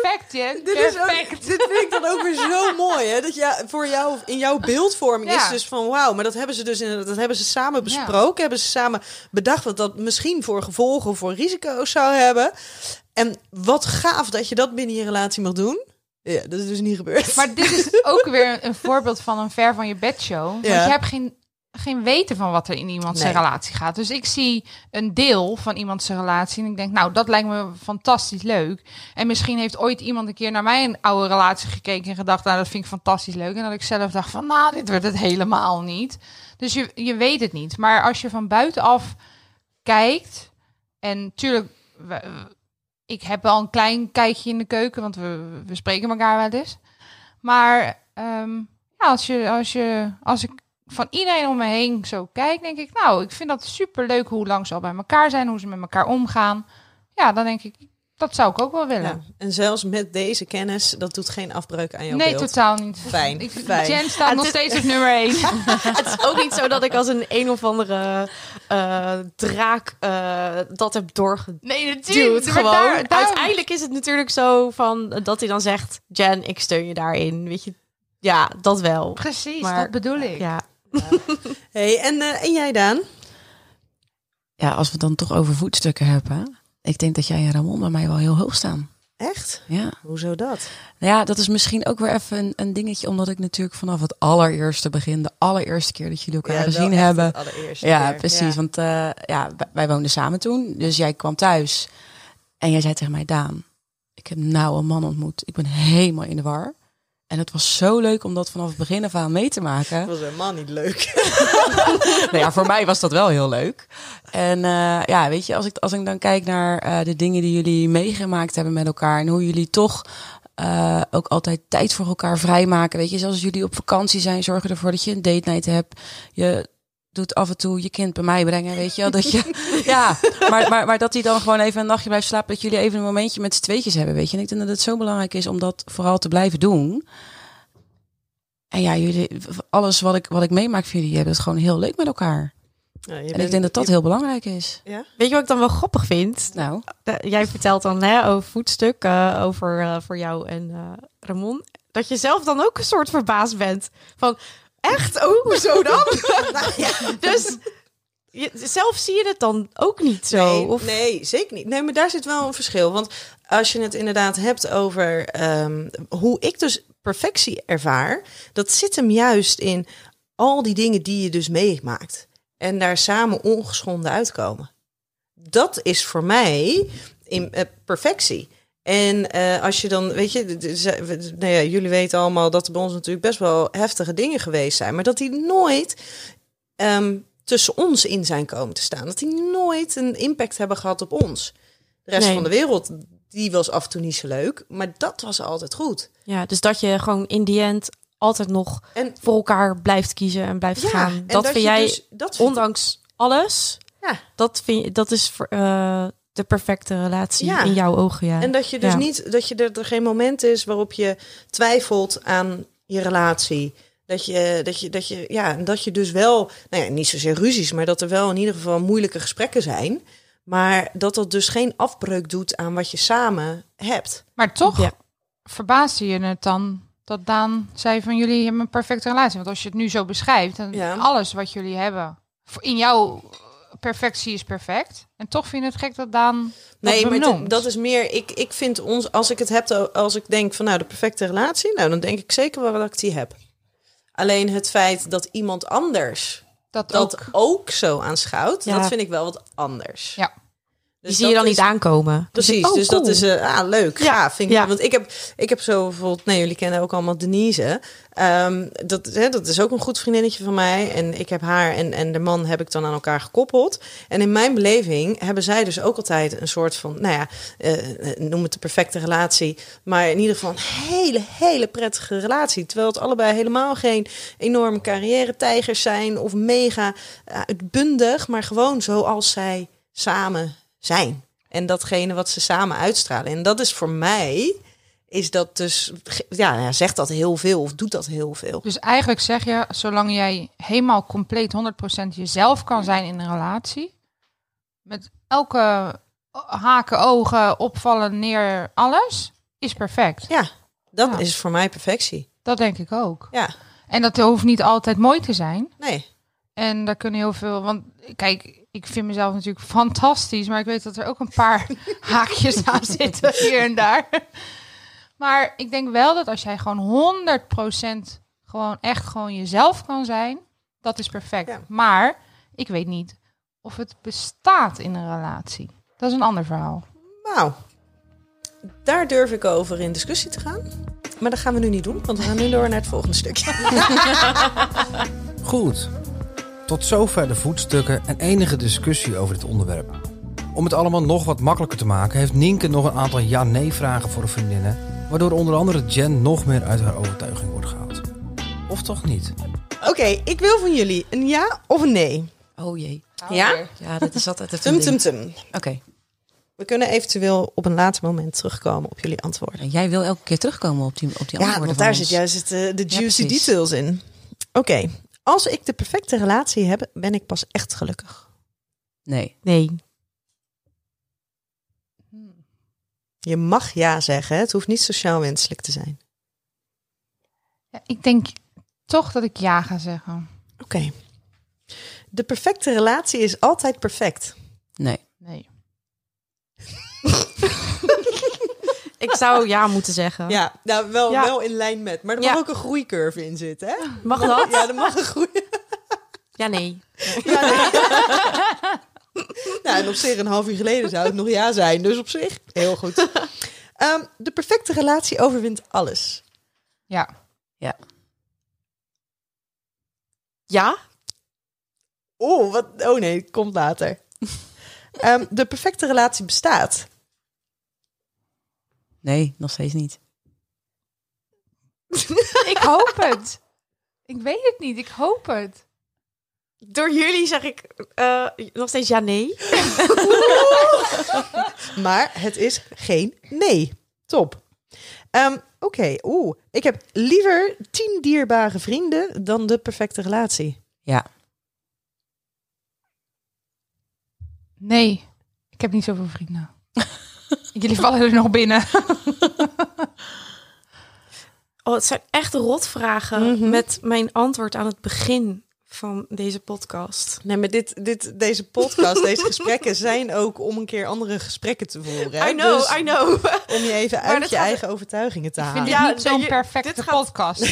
Perfect, Jen. Dit, is ook, Perfect. dit vind ik dan ook weer zo mooi, hè? Dat ja, voor jou, in jouw beeldvorming Ja. is dus van wauw, maar dat hebben ze dus in, dat hebben ze samen besproken, hebben ze samen bedacht wat dat misschien voor gevolgen of voor risico's zou hebben. En wat gaaf dat je dat binnen je relatie mag doen. Ja, dat is dus niet gebeurd. Maar dit is ook weer een voorbeeld van een ver van je bedshow. Want Ja. je hebt geen, geen weten van wat er in iemands Nee. relatie gaat. Dus ik zie een deel van iemands relatie en ik denk, nou, dat lijkt me fantastisch leuk. En misschien heeft ooit iemand een keer naar mijn oude relatie gekeken en gedacht, nou, dat vind ik fantastisch leuk. En dat ik zelf dacht van, nou, dit wordt het helemaal niet. Dus je, je weet het niet. Maar als je van buitenaf kijkt, en tuurlijk, ik heb wel een klein kijkje in de keuken, want we, we spreken elkaar wel eens. Maar ehm, ja, als, je, als, je, als ik van iedereen om me heen zo kijk, denk ik, nou, ik vind dat super leuk hoe lang ze al bij elkaar zijn, hoe ze met elkaar omgaan. Ja, dan denk ik, dat zou ik ook wel willen. Ja, en zelfs met deze kennis, dat doet geen afbreuk aan jouw nee, beeld. totaal niet. Fijn, Ik, fijn. Jen staat nog steeds op nummer één. Het is ook niet zo dat ik als een een of andere eh, draak eh, dat heb doorgeduwd. Nee, maar gewoon. daar- daar- Uiteindelijk is het natuurlijk zo van eh, dat hij dan zegt: Jen, ik steun je daarin. Weet je, ja, dat wel. Precies, Maar- dat bedoel ik. Ja. Hey, en, eh, en jij, Daan? Ja, als we het dan toch over voetstukken hebben. Ik denk dat jij en Ramon bij mij wel heel hoog staan. Echt? Ja. Hoezo dat? Nou ja, dat is misschien ook weer even een, een dingetje. Omdat ik natuurlijk vanaf het allereerste begin, de allereerste keer dat jullie elkaar Ja, gezien hebben. Ja, keer. precies. Ja. Want eh, ja, wij- wij woonden samen toen. Dus jij kwam thuis. En jij zei tegen mij, Daan, ik heb nou een man ontmoet. Ik ben helemaal in de war. En het was zo leuk om dat vanaf het begin af aan mee te maken. Dat was helemaal niet leuk. nou ja, voor mij was dat wel heel leuk. En eh, ja, weet je, als ik, als ik dan kijk naar eh, de dingen die jullie meegemaakt hebben met elkaar. En hoe jullie toch eh, ook altijd tijd voor elkaar vrijmaken. Weet je, zoals jullie op vakantie zijn, zorgen ervoor dat je een date night hebt. Je doet af en toe je kind bij mij brengen, weet je wel. Dat je, ja, maar, maar, maar dat hij dan gewoon even een nachtje blijft slapen. Dat jullie even een momentje met z'n tweetjes hebben, weet je. En ik denk dat het zo belangrijk is om dat vooral te blijven doen. En ja, jullie, alles wat ik, wat ik meemaak van jullie, hebben het gewoon heel leuk met elkaar. Je En ik bent- denk dat dat je- heel belangrijk is. Ja? Weet je wat ik dan wel grappig vind? Nou, jij vertelt dan hè, over voetstuk, eh, over eh, voor jou en eh, Ramon. Dat je zelf dan ook een soort verbaasd bent. Van, echt? Oh, hoezo dan? Nou ja, dus je, zelf zie je het dan ook niet zo? Nee, of, nee, zeker niet. Nee, maar daar zit wel een verschil. Want als je het inderdaad hebt over ehm, hoe ik dus perfectie ervaar, dat zit hem juist in al die dingen die je dus meemaakt. En daar samen ongeschonden uitkomen. Dat is voor mij in eh, perfectie. En eh, als je dan, weet je, nou ja, jullie weten allemaal dat er bij ons natuurlijk best wel heftige dingen geweest zijn, maar dat die nooit ehm, tussen ons in zijn komen te staan. Dat die nooit een impact hebben gehad op ons. De rest Nee. van de wereld, die was af en toe niet zo leuk, maar dat was altijd goed. ja, dus dat je gewoon in die end altijd nog En voor elkaar blijft kiezen en blijft ja, gaan. Dat, vind jij, dus- dat vind- ondanks alles, Ja. Dat, vind je, dat is eh, de perfecte relatie Ja. in jouw ogen, ja. En dat je dus Ja. niet, dat je er, er geen moment is waarop je twijfelt aan je relatie. Dat je, dat je, dat je, ja, dat je dus wel, nou ja, niet zozeer ruzies, maar dat er wel in ieder geval moeilijke gesprekken zijn. Maar dat dat dus geen afbreuk doet aan wat je samen hebt. Maar toch Ja. verbaasde je het dan dat Daan zei van jullie hebben een perfecte relatie. Want als je het nu zo beschrijft, dan Ja. alles wat jullie hebben in jouw perfectie is perfect. En toch vind je het gek dat Daan dat Nee, maar benoemt. dat is meer. Ik, ik vind ons, als ik het heb, als ik denk van nou de perfecte relatie, nou dan denk ik zeker wel dat ik die heb. Alleen het feit dat iemand anders dat, dat ook. ook, zo aanschouwt, Ja. dat vind ik wel wat anders. Ja. Die Dus zie je dan is- niet aankomen. Precies, Oh, dus dat is eh ah, leuk. Ja, Ja, vind ik. ja. Want ik heb, ik heb zo bijvoorbeeld, nee, jullie kennen ook allemaal Denise. Ehm, dat, hè, dat is ook een goed vriendinnetje van mij. En ik heb haar en, en de man heb ik dan aan elkaar gekoppeld. En in mijn beleving hebben zij dus ook altijd een soort van, nou ja, eh, noem het de perfecte relatie. Maar in ieder geval een hele, hele prettige relatie. Terwijl het allebei helemaal geen enorme carrière-tijgers zijn of mega eh, uitbundig. Maar gewoon zoals zij samen zijn. En datgene wat ze samen uitstralen. En dat is voor mij, is dat dus, ja, ja, zegt dat heel veel of doet dat heel veel. Dus eigenlijk zeg je, zolang jij helemaal compleet 100% jezelf kan zijn in een relatie, met elke haken, ogen, opvallen, neer, alles, is perfect. Ja, dat Ja. is voor mij perfectie. Dat denk ik ook. Ja, En dat hoeft niet altijd mooi te zijn. nee. En daar kunnen heel veel. Want kijk, ik vind mezelf natuurlijk fantastisch. Maar ik weet dat er ook een paar haakjes aan zitten hier en daar. Maar ik denk wel dat als jij gewoon 100% gewoon echt gewoon jezelf kan zijn, dat is perfect. Ja. Maar ik weet niet of het bestaat in een relatie. Dat is een ander verhaal. Nou, daar durf ik over in discussie te gaan. Maar dat gaan we nu niet doen, want we gaan nu door naar het volgende stukje. Goed. Tot zover de voetstukken en enige discussie over dit onderwerp. Om het allemaal nog wat makkelijker te maken, heeft Nienke nog een aantal ja-nee-vragen voor de vriendinnen, waardoor onder andere Jen nog meer uit haar overtuiging wordt gehaald. Of toch niet? Oké, ik wil van jullie een ja of een nee. Oh jee. Ja? Ja, dat is altijd het Tum, tum, tum. Oké. We kunnen eventueel op een later moment terugkomen op jullie antwoorden. En jij wil elke keer terugkomen op die, op die Ja, antwoorden want van daar ons. zit juist het, eh, de juicy details in. Oké, als ik de perfecte relatie heb, ben ik pas echt gelukkig. Nee. Nee. Je mag ja zeggen, het hoeft niet sociaal wenselijk te zijn. Ja, ik denk toch dat ik ja ga zeggen. Oké. De perfecte relatie is altijd perfect. Nee. Nee. Ik zou ja moeten zeggen. Ja, nou wel, Ja. wel in lijn met. Maar er Ja. mag ook een groeicurve in zitten, hè? Mag dat? Ja, er mag een groei. Ja, nee. Ja, nee. nou, en op zich een half uur geleden zou het nog ja zijn. Dus op zich, heel goed. Ehm, de perfecte relatie overwint alles. Ja. Ja? Oh, wat? Oh nee, komt later. Ehm, de perfecte relatie bestaat. Nee, nog steeds niet. Ik hoop het. Ik weet het niet. Ik hoop het. Door jullie zeg ik eh, nog steeds ja, nee. Maar het is geen nee. Top. Ehm, Oké, oeh. Ik heb liever tien dierbare vrienden dan de perfecte relatie. Ja. Nee. Ik heb niet zoveel vrienden. Jullie vallen er nog binnen. Oh, het zijn echt rotvragen Mhm. met mijn antwoord aan het begin van deze podcast. Nee, maar dit, dit, deze podcast, deze gesprekken zijn ook om een keer andere gesprekken te voeren. hè? I know, Dus I know. Om je even Maar uit je gaat- eigen overtuigingen te Ik vind halen. dit Ja, niet zo'n perfecte dit gaat- podcast.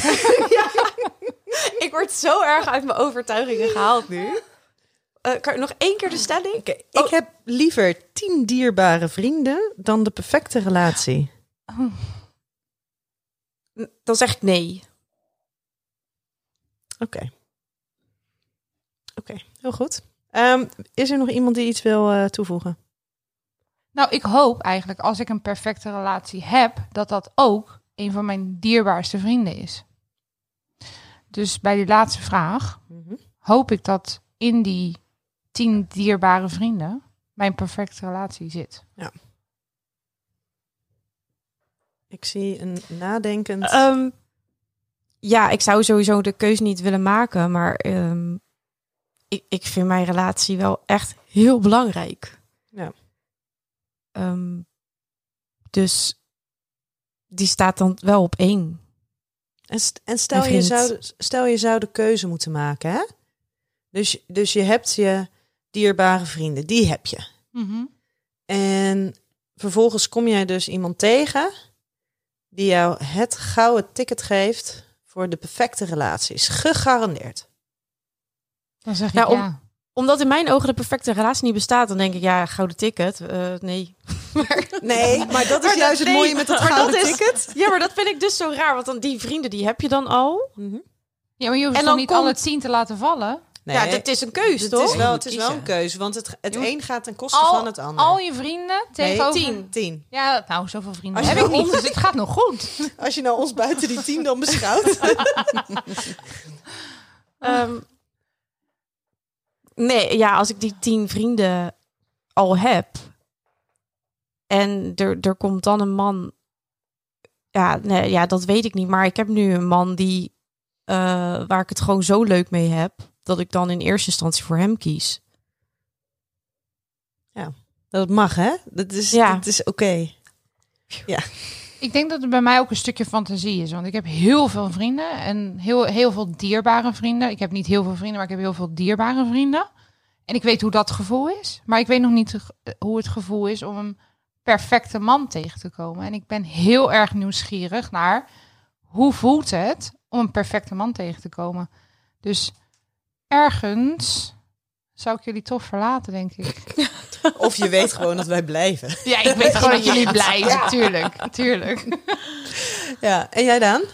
ik word zo erg uit mijn overtuigingen gehaald nu. Eh, kan je nog één keer de stelling? Ik heb liever tien dierbare vrienden dan de perfecte relatie. Dan zeg ik nee. Oké. Oké, heel goed. Ehm, is er nog iemand die iets wil eh, toevoegen? Nou, ik hoop eigenlijk als ik een perfecte relatie heb, dat dat ook een van mijn dierbaarste vrienden is. Dus bij die laatste vraag Mhm. hoop ik dat in die tien dierbare vrienden mijn perfecte relatie zit. Ik zie een nadenkend... Ehm, ja, ik zou sowieso de keuze niet willen maken, maar ehm, ik, ik vind mijn relatie wel echt heel belangrijk. Ja. Ehm, dus die staat dan wel op één. En, st- en stel, je zou, stel je zou de keuze moeten maken, hè? Dus, dus je hebt je dierbare vrienden, die heb je. En vervolgens kom jij dus iemand tegen die jou het gouden ticket geeft voor de perfecte relaties. Gegarandeerd. Dan zeg om- ja. Omdat in mijn ogen de perfecte relatie niet bestaat, dan denk ik, ja, gouden ticket. eh, nee. Nee, maar dat is Maar juist dat- het mooie nee, met dat maar dat gouden is- ticket. Ja, maar dat vind ik dus zo raar, want dan die vrienden, die heb je dan al. Mhm. Ja, maar je hoeft En toch dan niet komt- alle tien te laten vallen? Nee, Ja, dit is een keus, het toch? is wel, het is wel een keuze, want het, het een gaat ten koste Al, van het ander. al je vrienden nee, tegenover... tien. tien. Ja, nou, zoveel vrienden heb ik nou niet, dus het gaat nog goed. Als je nou ons buiten die tien dan beschouwt. Ehm, nee, ja, als ik die tien vrienden al heb en er, er komt dan een man, ja, nee, ja, dat weet ik niet. Maar ik heb nu een man die eh, waar ik het gewoon zo leuk mee heb dat ik dan in eerste instantie voor hem kies. Dat mag, hè? Dat is, Ja. dat is oké. Ik denk dat het bij mij ook een stukje fantasie is. Want ik heb heel veel vrienden en heel, heel veel dierbare vrienden. Ik heb niet heel veel vrienden, maar ik heb heel veel dierbare vrienden. En ik weet hoe dat gevoel is. Maar ik weet nog niet hoe het gevoel is om een perfecte man tegen te komen. En ik ben heel erg nieuwsgierig naar hoe voelt het om een perfecte man tegen te komen. Dus ergens zou ik jullie toch verlaten, denk ik. Of je weet gewoon dat wij blijven. Ja, ik weet gewoon dat jullie blijven. Tuurlijk, tuurlijk. Ja, en jij dan?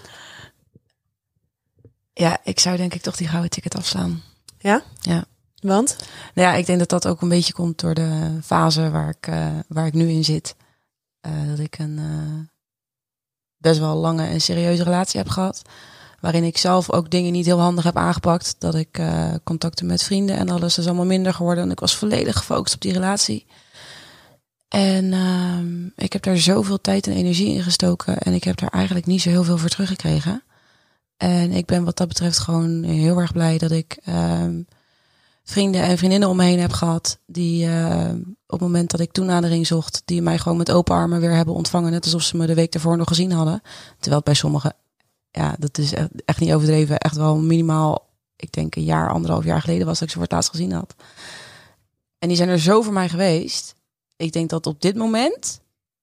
Ja, ik zou denk ik toch die gouden ticket afslaan. Ja? Ja. Want? Nou ja, ik denk dat dat ook een beetje komt door de fase waar ik, eh, waar ik nu in zit. Eh, dat ik een eh, best wel lange en serieuze relatie heb gehad. Waarin ik zelf ook dingen niet heel handig heb aangepakt. Dat ik eh, contacten met vrienden en alles is allemaal minder geworden. En ik was volledig gefocust op die relatie. En ehm, ik heb daar zoveel tijd en energie in gestoken. En ik heb daar eigenlijk niet zo heel veel voor teruggekregen. En ik ben wat dat betreft gewoon heel erg blij dat ik ehm, vrienden en vriendinnen om me heen heb gehad. Die eh, op het moment dat ik toenadering zocht, die mij gewoon met open armen weer hebben ontvangen. Net alsof ze me de week ervoor nog gezien hadden. Terwijl het bij sommigen, ja, dat is echt, echt niet overdreven. Echt wel minimaal, ik denk een jaar, anderhalf jaar geleden was dat ik ze voor het laatst gezien had. En die zijn er zo voor mij geweest. Ik denk dat op dit moment,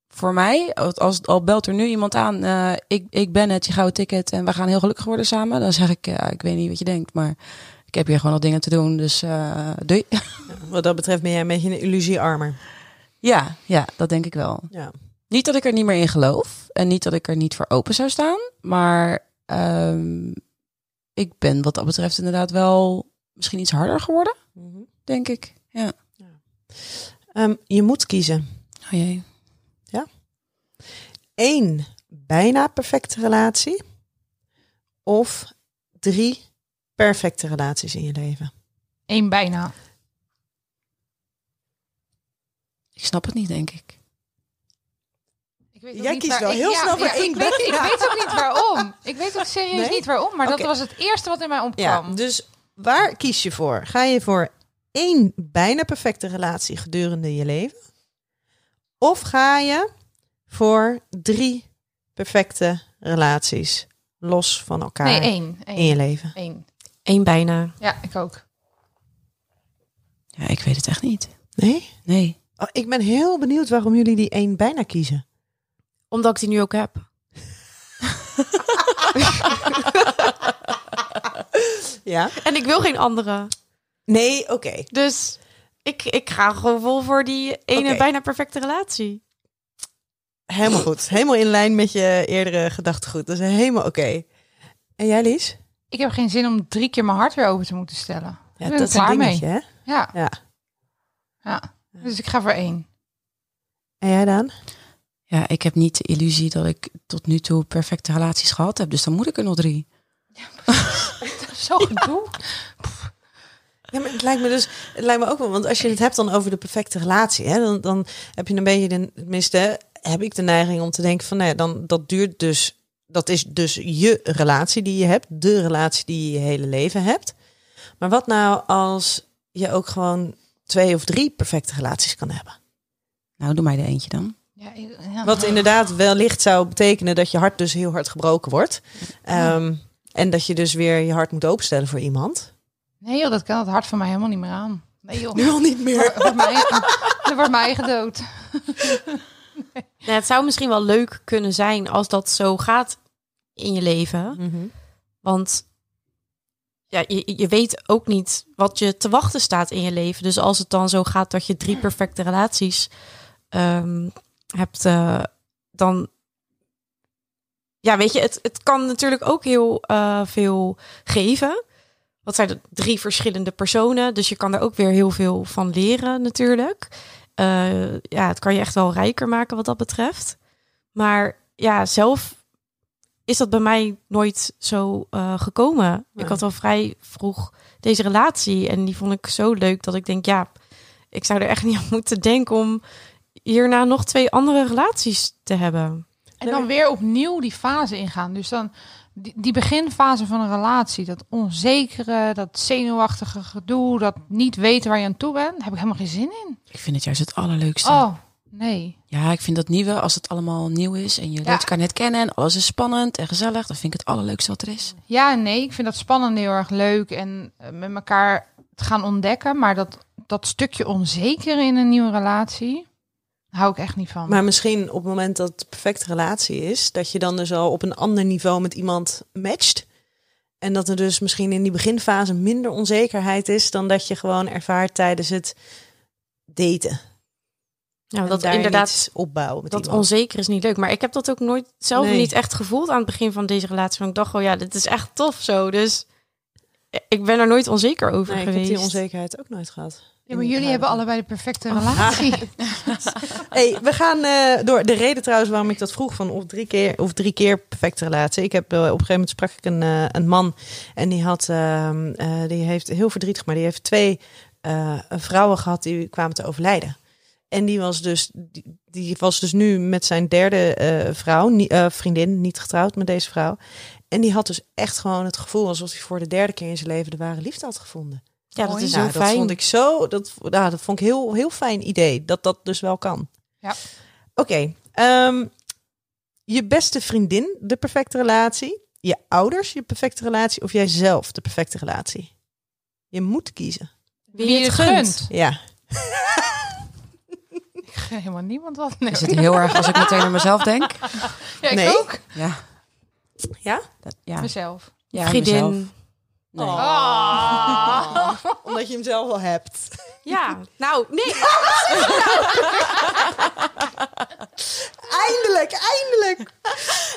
voor mij, als al belt er nu iemand aan, eh, ik, ik ben het, je gouden ticket en we gaan heel gelukkig worden samen. Dan zeg ik, ja, ik weet niet wat je denkt, maar ik heb hier gewoon nog dingen te doen, dus doei. Wat dat betreft ben jij een beetje een illusiearmer. Ja, ja, dat denk ik wel. Ja. Niet dat ik er niet meer in geloof en niet dat ik er niet voor open zou staan, maar ehm, ik ben wat dat betreft inderdaad wel misschien iets harder geworden, Mhm. denk ik. Ja. Ehm, je moet kiezen. Oh jee. Eén bijna perfecte relatie. Of drie perfecte relaties in je leven. Eén bijna. Ik snap het niet, denk ik. Ik weet Jij niet kiest waar- wel ik- heel snel voor ik één weet, ik weet ook niet waarom. Ik weet ook serieus Nee? niet waarom, maar dat was het eerste wat in mij Ja, opkwam. dus waar kies je voor? Ga je voor één bijna perfecte relatie gedurende je leven? Of ga je voor drie perfecte relaties los van elkaar nee, één. in je leven? Eén. Eén bijna. Ja, ik ook. Ja, ik weet het echt niet. Nee? Nee. Oh, ik ben heel benieuwd waarom jullie die één bijna kiezen. Omdat ik die nu ook heb. Ja? En ik wil geen andere. Nee, oké. Dus ik, ik ga gewoon vol voor die ene bijna perfecte relatie. Helemaal goed. Helemaal in lijn met je eerdere gedachtegoed. Dat is helemaal oké. En jij, Lies? Ik heb geen zin om drie keer mijn hart weer open te moeten stellen. Ja, ik ben dat is een klaar mee. dingetje, hè? Ja. Ja. ja. Dus ik ga voor één. En jij dan? Ja, ik heb niet de illusie dat ik tot nu toe perfecte relaties gehad heb. Dus dan moet ik er nog drie. Zo gedoe. Ja, maar het lijkt me dus, het lijkt me ook wel, want als je het hebt dan over de perfecte relatie, hè, dan, dan heb je een beetje de, tenminste, heb ik de neiging om te denken van, nou ja, dan dat duurt dus, dat is dus je relatie die je hebt, de relatie die je je hele leven hebt. Maar wat nou als je ook gewoon twee of drie perfecte relaties kan hebben? Nou, doe mij er eentje dan. Ja, ja. Wat inderdaad wellicht zou betekenen dat je hart dus heel hard gebroken wordt. Ehm, en dat je dus weer je hart moet openstellen voor iemand. Nee joh, dat kan het hart van mij helemaal niet meer aan. Nee joh. Nu al niet meer. Dat wordt mij, dat wordt mij gedood. Nou, het zou misschien wel leuk kunnen zijn als dat zo gaat in je leven. Mhm. Want ja, je, je weet ook niet wat je te wachten staat in je leven. Dus als het dan zo gaat dat je drie perfecte relaties ehm, hebt, eh, dan. Ja, weet je, het, het kan natuurlijk ook heel eh, veel geven. Wat zijn het? Drie verschillende personen. Dus je kan er ook weer heel veel van leren, natuurlijk. Eh, ja, het kan je echt wel rijker maken wat dat betreft. Maar ja, zelf is dat bij mij nooit zo gekomen. Nee. Ik had al vrij vroeg deze relatie en die vond ik zo leuk dat ik denk, ja, ik zou er echt niet aan moeten denken om hierna nog twee andere relaties te hebben. En dan weer opnieuw die fase ingaan. Dus dan die, die beginfase van een relatie, dat onzekere, dat zenuwachtige gedoe, dat niet weten waar je aan toe bent, daar heb ik helemaal geen zin in. Ik vind het juist het allerleukste. Oh, nee. Ja, ik vind dat nieuwe, als het allemaal nieuw is en je leert Ja. elkaar net kennen en alles is spannend en gezellig, dan vind ik het allerleukste wat er is. Ja nee, ik vind dat spannend heel erg leuk en eh, met elkaar te gaan ontdekken. Maar dat, dat stukje onzeker in een nieuwe relatie, hou ik echt niet van. Maar misschien op het moment dat het perfecte relatie is, dat je dan dus al op een ander niveau met iemand matcht. En dat er dus misschien in die beginfase minder onzekerheid is dan dat je gewoon ervaart tijdens het daten. Nou, En dat daar inderdaad iets opbouwen met dat iemand. onzeker is niet leuk. Maar ik heb dat ook nooit zelf Nee. niet echt gevoeld aan het begin van deze relatie. Want ik dacht, oh ja, dit is echt tof zo. Dus ik ben er nooit onzeker over Nee, ik heb geweest. die onzekerheid ook nooit gehad. Ja, maar jullie hebben allebei de perfecte relatie. Hey, we gaan eh, door. De reden trouwens waarom ik dat vroeg van of drie keer of drie keer perfecte relatie. Ik heb eh, op een gegeven moment sprak ik een, eh, een man en die had, ehm, eh, die heeft heel verdrietig, maar die heeft twee vrouwen gehad die kwamen te overlijden. En die was dus, die, die was dus nu met zijn derde vrouw, nie- vriendin, niet getrouwd met deze vrouw. En die had dus echt gewoon het gevoel alsof hij voor de derde keer in zijn leven de ware liefde had gevonden. Ja, dat is Nou, zo dat fijn. vond ik zo, dat, nou, dat vond ik heel, heel fijn idee, dat dat dus wel kan. Ja. Oké, ehm, je beste vriendin, de perfecte relatie. Je ouders, je perfecte relatie. Of jijzelf, de perfecte relatie. Je moet kiezen. Wie je het gunt. Ja. Ik gun helemaal niemand wat. Nee. Is het heel erg als ik meteen aan mezelf denk? Ja, ik Nee? ook. Ja. Ja? Dat, ja. Mezelf. ja Vriendin. mezelf. Nee. Ah. Omdat je hem zelf al hebt. Ja, nou, nee. Eindelijk, eindelijk.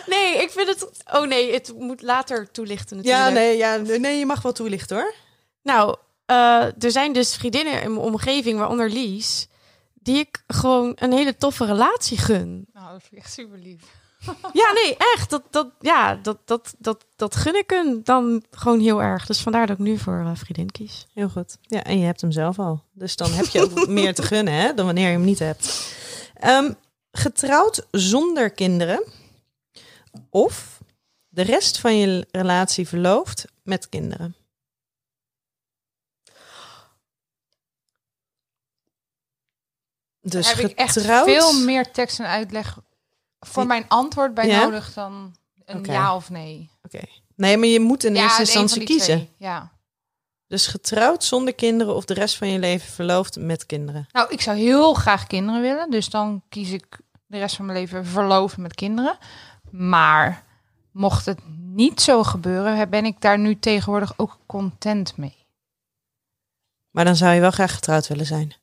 Nee, ik vind het... Oh nee, het moet later toelichten natuurlijk. Ja, nee, ja, nee, je mag wel toelichten hoor. Nou, eh, er zijn dus vriendinnen in mijn omgeving, waaronder Lies... die ik gewoon een hele toffe relatie gun. Nou, dat vind ik echt super lief. Ja, nee, echt. Dat, dat, ja, dat, dat, dat, dat gun ik hun dan gewoon heel erg. Dus vandaar dat ik nu voor eh, vriendin kies. Heel goed. Ja, en je hebt hem zelf al. Dus dan heb je ook meer te gunnen hè, dan wanneer je hem niet hebt. Ehm, getrouwd zonder kinderen. Of de rest van je relatie verloofd met kinderen. Dus Daar heb ik echt getrouwd. veel meer tekst en uitleg voor mijn antwoord bij Ja? nodig dan een Oké. ja of nee. Nee, maar je moet in ja, eerste instantie kiezen. twee, Ja. Dus getrouwd zonder kinderen of de rest van je leven verloofd met kinderen. Nou, ik zou heel graag kinderen willen. Dus dan kies ik de rest van mijn leven verloven met kinderen. Maar mocht het niet zo gebeuren, ben ik daar nu tegenwoordig ook content mee. Maar dan zou je wel graag getrouwd willen zijn.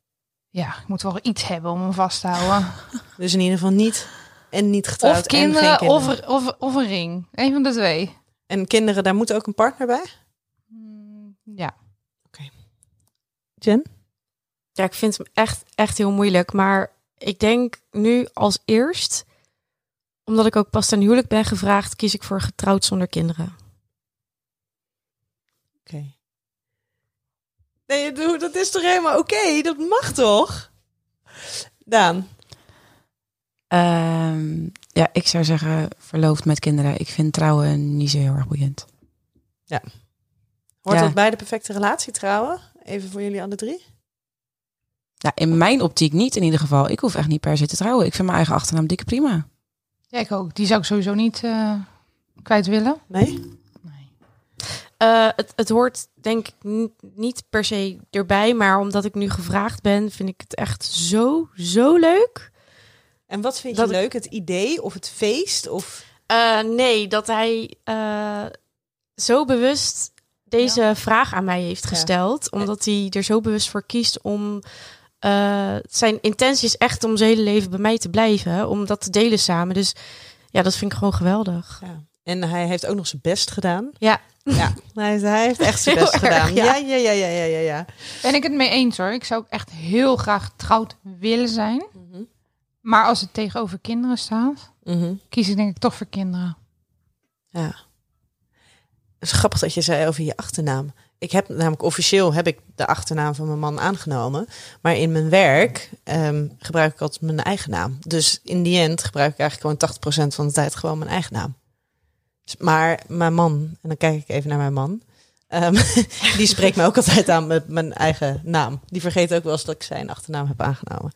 Ja, ik moet wel iets hebben om hem vast te houden. Dus in ieder geval niet en niet getrouwd Of en geen kinderen, kinderen. of, of, of een ring. Een van de twee. En kinderen, daar moet ook een partner bij? Mm, Ja. Jen? Ja, ik vind hem echt, echt heel moeilijk. Maar ik denk nu als eerst, omdat ik ook pas ten huwelijk ben gevraagd, kies ik voor getrouwd zonder kinderen. Oké. Nee, doe- dat is toch helemaal oké? Dat mag toch? Daan. Ehm, ja, ik zou zeggen verloofd met kinderen. Ik vind trouwen niet zo heel erg boeiend. Hoort Ja. dat bij de perfecte relatie trouwen? Even voor jullie alle drie. Ja, in mijn optiek niet in ieder geval. Ik hoef echt niet per se te trouwen. Ik vind mijn eigen achternaam dikke prima. Ja, ik ook. Die zou ik sowieso niet eh, kwijt willen. Nee? Eh, het, het hoort denk ik ni- niet per se erbij, maar omdat ik nu gevraagd ben, vind ik het echt zo, zo leuk. En wat vind Dat je ik- leuk? Het idee of het feest? Of... Eh, nee, dat hij eh, zo bewust deze vraag aan mij heeft Ja. gesteld, omdat hij er zo bewust voor kiest om. eh, zijn intentie is echt om zijn hele leven bij mij te blijven, om dat te delen samen. Dus ja, dat vind ik gewoon geweldig. Ja. En hij heeft ook nog zijn best gedaan. Ja. Ja, hij, hij heeft echt zijn best erg, gedaan. ja. Ja, ja, ja, ja, ja, ja. ja. Ben ik het mee eens hoor. Ik zou ook echt heel graag getrouwd willen zijn. Mhm. Maar als het tegenover kinderen staat, Mhm. kies ik denk ik toch voor kinderen. Ja. Het is grappig dat je zei over je achternaam. Ik heb namelijk officieel heb ik de achternaam van mijn man aangenomen. Maar in mijn werk ehm, gebruik ik altijd mijn eigen naam. Dus in die end gebruik ik eigenlijk gewoon 80% van de tijd gewoon mijn eigen naam. Dus- Maar mijn man, en dan kijk ik even naar mijn man. ehm, die spreekt me ook altijd aan met mijn eigen naam. Die vergeet ook wel eens dat ik zijn achternaam heb aangenomen.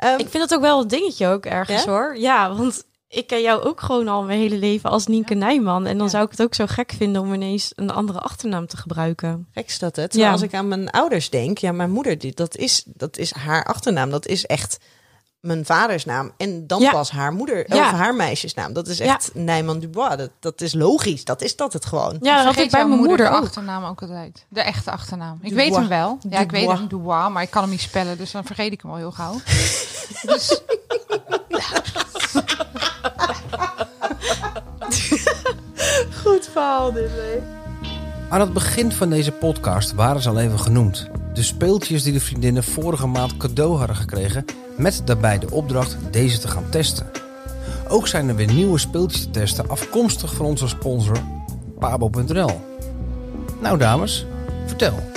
Ehm, Ik vind dat ook wel een dingetje ook ergens hoor. Ja, want ik ken jou ook gewoon al mijn hele leven als Nienke Nijman. En dan Ja. zou ik het ook zo gek vinden om ineens een andere achternaam te gebruiken. Gek is dat het. Ja. Als ik aan mijn ouders denk, ja, mijn moeder, die, dat, is, dat is haar achternaam. Dat is echt mijn vaders naam. En dan Ja. pas haar moeder, Ja. of haar meisjesnaam. Dat is echt Nijman Dubois. Dat, dat is logisch. Dat is dat het gewoon. Ja, dat had ik bij mijn moeder de achternaam ook altijd. De echte achternaam. Ik Dubois. weet hem wel. Ja, ik weet hem, Dubois, maar ik kan hem niet spellen, dus dan vergeet ik hem al heel gauw. dus Goed verhaal dit, Aan het begin van deze podcast waren ze al even genoemd. De speeltjes die de vriendinnen vorige maand cadeau hadden gekregen, met daarbij de opdracht deze te gaan testen. Ook zijn er weer nieuwe speeltjes te testen, afkomstig van onze sponsor Pabo.nl. Nou dames, vertel.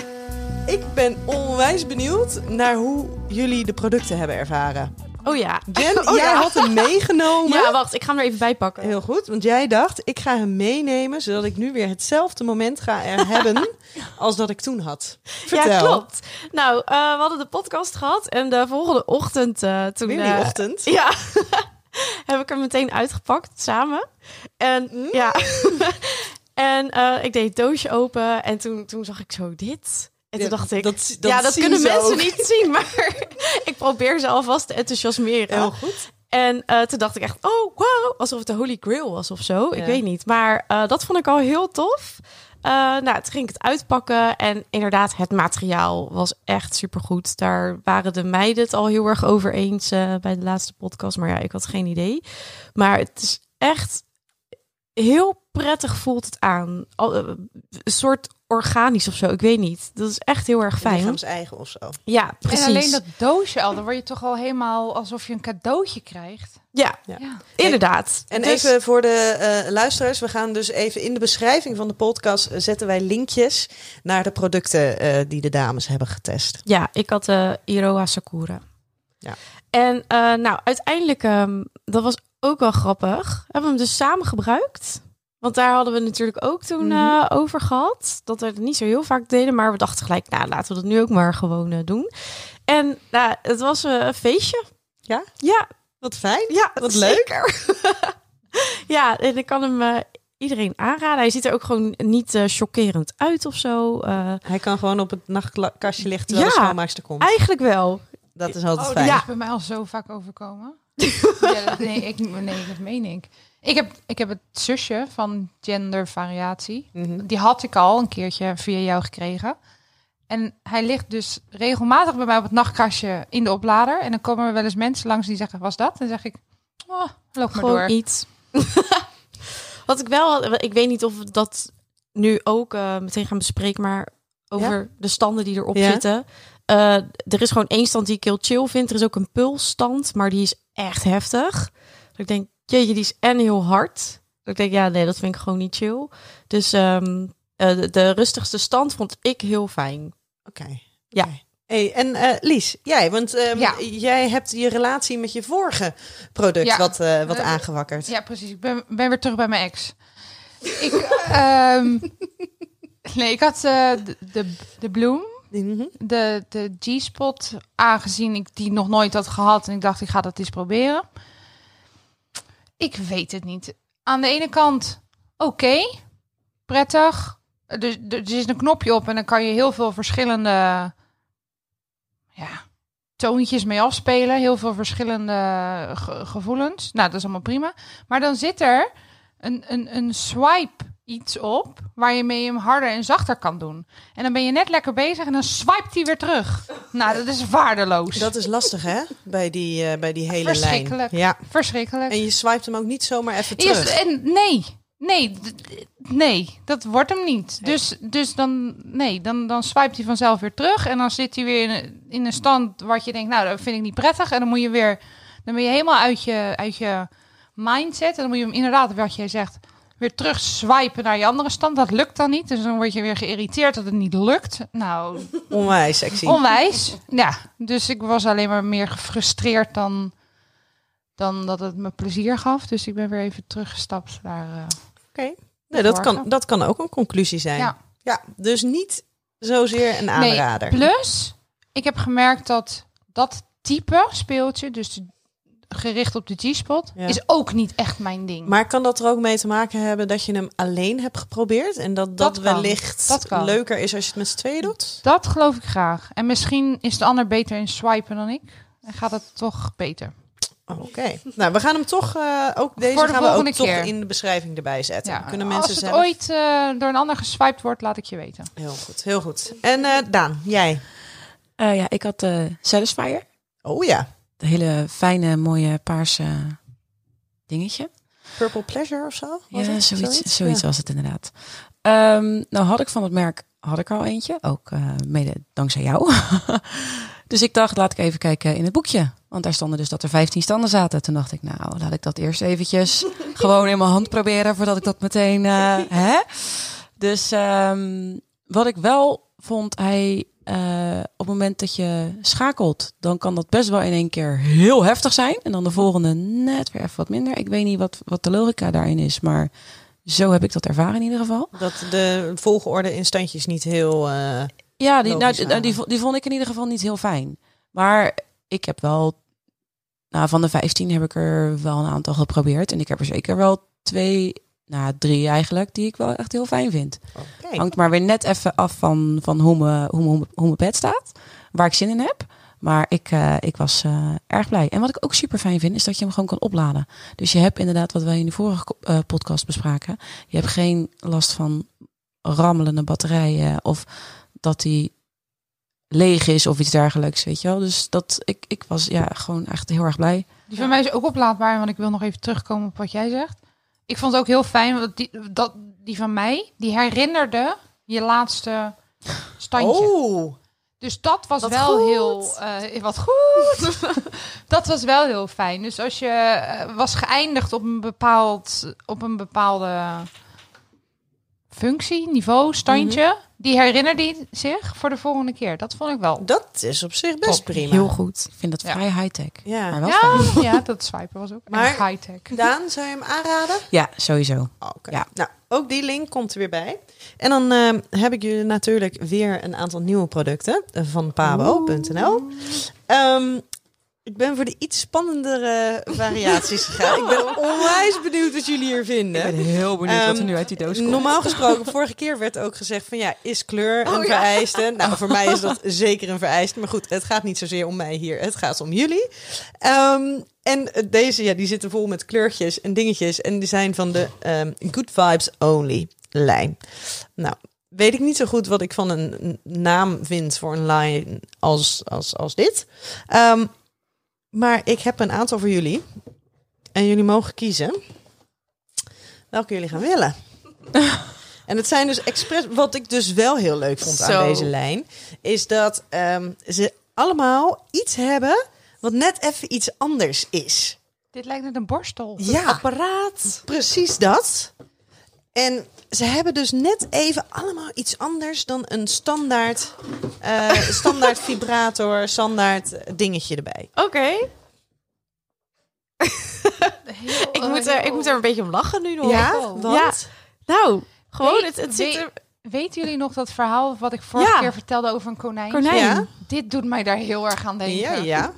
Ik ben onwijs benieuwd naar hoe jullie de producten hebben ervaren. Oh ja. Jen, Oh jij ja. had hem meegenomen. Ja, wacht, ik ga hem er even bij pakken. Heel goed, want jij dacht, ik ga hem meenemen, zodat ik nu weer hetzelfde moment ga er hebben als dat ik toen had. Vertel. Ja, klopt. Nou, eh, we hadden de podcast gehad en de volgende ochtend eh, toen... Weer die eh, ochtend. Ja, heb ik hem meteen uitgepakt samen. En Mm. ja, en eh, ik deed het doosje open en toen, toen zag ik zo dit. En toen dacht ik, dat- dat ja, dat kunnen mensen ook. niet zien, maar ik probeer ze alvast te enthousiasmeren. Heel goed. En eh, toen dacht ik echt, oh wow, alsof het de Holy Grail was of zo. Ik weet niet. Maar eh, dat vond ik al heel tof. Eh, nou, toen ging ik het uitpakken. En inderdaad, het materiaal was echt supergoed. Daar waren de meiden het al heel erg over eens bij de laatste podcast. Maar ja, ik had geen idee. Maar het is echt heel prettig voelt het aan. Al, een soort organisch of zo. Ik weet niet. Dat is echt heel erg fijn. Lichaams eigen of zo. Ja, precies. En alleen dat doosje al, dan word je toch al helemaal alsof je een cadeautje krijgt. Ja, Ja. Ja. inderdaad. En Dus- even voor de eh, luisteraars, we gaan dus even in de beschrijving van de podcast eh, zetten wij linkjes naar de producten eh, die de dames hebben getest. Ja, ik had de Iroha Sakura. Ja. En eh, nou, uiteindelijk, ehm, dat was ook wel grappig. Hebben we hem dus samen gebruikt. Want daar hadden we natuurlijk ook toen Mhm. eh, over gehad. Dat we het niet zo heel vaak deden. Maar we dachten gelijk, nou, laten we dat nu ook maar gewoon eh, doen. En nou, het was eh, een feestje. Ja? Ja, Wat fijn. ja Wat leuk. zeker. ja, en ik kan hem eh, iedereen aanraden. Hij ziet er ook gewoon niet eh, chockerend uit of zo. Eh, Hij kan gewoon op het nachtkastje liggen terwijl Ja. de schoonmaakster komt. eigenlijk wel. Dat is altijd Oh, fijn. dat Ja. is bij mij al zo vaak overkomen. ja, dat- nee, ik, nee, dat meen ik. Ik heb, ik heb het zusje van gendervariatie. Mhm. Die had ik al een keertje via jou gekregen. En hij ligt dus regelmatig bij mij op het nachtkastje in de oplader. En dan komen er wel eens mensen langs die zeggen, was dat? En dan zeg ik, oh, loop maar Gewoon door. iets. Wat ik wel ik weet niet of we dat nu ook eh, meteen gaan bespreken, maar over de standen die erop Ja. zitten. Eh, er is gewoon één stand die ik heel chill vind. Er is ook een pulsstand, maar die is echt heftig. Dat ik denk, jeetje, die is en heel hard. Dat ik denk, ja, nee, dat vind ik gewoon niet chill. Dus ehm, eh, de, de rustigste stand vond ik heel fijn. Oké. Ja. Hey, en eh, Lies, jij, want ehm, Ja. jij hebt je relatie met je vorige product Ja. wat, eh, wat aangewakkerd. Ja, precies. Ik ben, ben weer terug bij mijn ex. Ik, ehm, nee, ik had eh, de, de, de Bloom, Mhm. de, de G-spot, aangezien ik die nog nooit had gehad. En ik dacht, ik ga dat eens proberen. Ik weet het niet. Aan de ene kant, oké, prettig. Er, er, er is een knopje op en dan kan je heel veel verschillende ja, toontjes mee afspelen. Heel veel verschillende ge- gevoelens. Nou, dat is allemaal prima. Maar dan zit er een, een, een swipe iets op waar je mee hem harder en zachter kan doen. En dan ben je net lekker bezig en dan swipet hij weer terug. Nou, dat is waardeloos. Dat is lastig, hè? Bij die, eh, bij die hele lijn. Verschrikkelijk. Ja. Verschrikkelijk. En je swipet hem ook niet zomaar even terug. en nee, nee, nee, dat wordt hem niet. Dus, dus dan, nee, dan, dan swipet hij vanzelf weer terug. En dan zit hij weer in, een- in een stand wat je denkt, nou, dat vind ik niet prettig. En dan moet je weer, dan ben je helemaal uit je, uit je mindset. En dan moet je hem inderdaad, wat jij zegt, weer terug swipen naar je andere stand. Dat lukt dan niet. Dus dan word je weer geïrriteerd dat het niet lukt. Nou, Onwijs sexy. onwijs. Ja, dus ik was alleen maar meer gefrustreerd dan, dan dat het me plezier gaf. Dus ik ben weer even teruggestapt naar... eh, Oké. Nee, dat, kan, dat kan ook een conclusie zijn. Ja. ja, dus niet zozeer een aanrader. Nee, plus, ik heb gemerkt dat dat type speeltje, dus de- gericht op de G-spot, Ja. is ook niet echt mijn ding. Maar kan dat er ook mee te maken hebben dat je hem alleen hebt geprobeerd? En dat dat, wellicht Dat kan. leuker is als je het met z'n tweeën doet? Dat geloof ik graag. En misschien is de ander beter in swipen dan ik. En gaat het toch beter. Oké. Nou, we gaan hem toch, eh, ook deze Voor de gaan we ook toch in de beschrijving erbij zetten. Ja, kunnen mensen als het zelf... ooit eh, door een ander geswiped wordt, laat ik je weten. Heel goed, heel goed. En eh, Daan, jij? Eh, ja, ik had Satisfyer. Oh ja, Hele fijne, mooie paarse dingetje. Purple Pleasure of zo? Ja, het? zoiets, zoiets, Ja. was het inderdaad. Ehm, nou had ik van het merk had ik al eentje, ook eh, mede dankzij jou. dus ik dacht, laat ik even kijken in het boekje. Want daar stonden dus dat er 15 standen zaten. Toen dacht ik, nou, laat ik dat eerst eventjes gewoon in mijn hand proberen voordat ik dat meteen. eh, hè? Dus ehm, wat ik wel vond, hij eh, op het moment dat je schakelt, dan kan dat best wel in één keer heel heftig zijn. En dan de volgende net weer even wat minder. Ik weet niet wat, wat de logica daarin is, maar zo heb ik dat ervaren in ieder geval. Dat de volgorde in standjes niet heel... eh, Ja, die, nou, die, die vond ik in ieder geval niet heel fijn. Maar ik heb wel, nou, van de 15 heb ik er wel een aantal geprobeerd. En ik heb er zeker wel twee, nou, drie eigenlijk, die ik wel echt heel fijn vind. oké. Hangt maar weer net even af van, van hoe, me, hoe, me, hoe, me, hoe mijn bed staat. Waar ik zin in heb. Maar ik, eh, ik was eh, erg blij. En wat ik ook super fijn vind, is dat je hem gewoon kan opladen. Dus je hebt inderdaad, wat wij in de vorige eh, podcast bespraken. Je hebt geen last van rammelende batterijen. Of dat die leeg is of iets dergelijks, weet je wel. Dus dat, ik, ik was ja, gewoon echt heel erg blij. Die van mij is ook oplaadbaar, want ik wil nog even terugkomen op wat jij zegt. Ik vond het ook heel fijn, want die, dat, die van mij, die herinnerde je laatste standje. Oh, Dus dat was Wat wel goed. heel eh, wat goed. dat was wel heel fijn. Dus als je eh, was geëindigd op een bepaald op een bepaalde functie, niveau, standje, die herinnerde die zich voor de volgende keer. Dat vond ik wel. dat is op zich best Top. prima. Heel goed. Ik vind dat Ja. vrij high-tech. Ja. Maar wel fijn. Ja, ja, dat swipen was ook Maar- maar, high tech. Daan, zou je hem aanraden? Ja, sowieso. Oh, Oké. Ja. Nou, ook die link komt er weer bij. En dan eh, heb ik jullie natuurlijk weer een aantal nieuwe producten van pabo.nl. Ehm, ik ben voor de iets spannendere variaties gegaan. Ik ben onwijs benieuwd wat jullie hier vinden. heel benieuwd wat er nu uit die doos Normaal gesproken, vorige keer werd ook gezegd van ja, is kleur een vereiste? Nou, voor mij is dat zeker een vereiste. Maar goed, het gaat niet zozeer om mij hier. Het gaat om jullie. Ehm, en deze, ja, die zitten vol met kleurtjes en dingetjes. En die zijn van de ehm, Good Vibes Only lijn. Nou, weet ik niet zo goed wat ik van een een naam vind voor een lijn als, als, als dit. Maar ik heb een aantal voor jullie. En jullie mogen kiezen welke jullie gaan willen. en het zijn dus expres... Wat ik dus wel heel leuk vond Zo. aan deze lijn... is dat ehm, ze allemaal iets hebben... wat net even iets anders is. Dit lijkt net een borstel. Ja, Apparaat. precies dat. En ze hebben dus net even allemaal iets anders dan een standaard, eh, standaard vibrator, standaard dingetje erbij. Oké. Ik, moet er, ik moet er een beetje om lachen nu nog. Ja, wow. want Nou, gewoon, Weet- het, het ziet weet- er... Weten jullie nog dat verhaal wat ik vorige Ja. keer vertelde over een konijn? Konijn. Ja. Dit doet mij daar heel erg aan denken. ja, ja.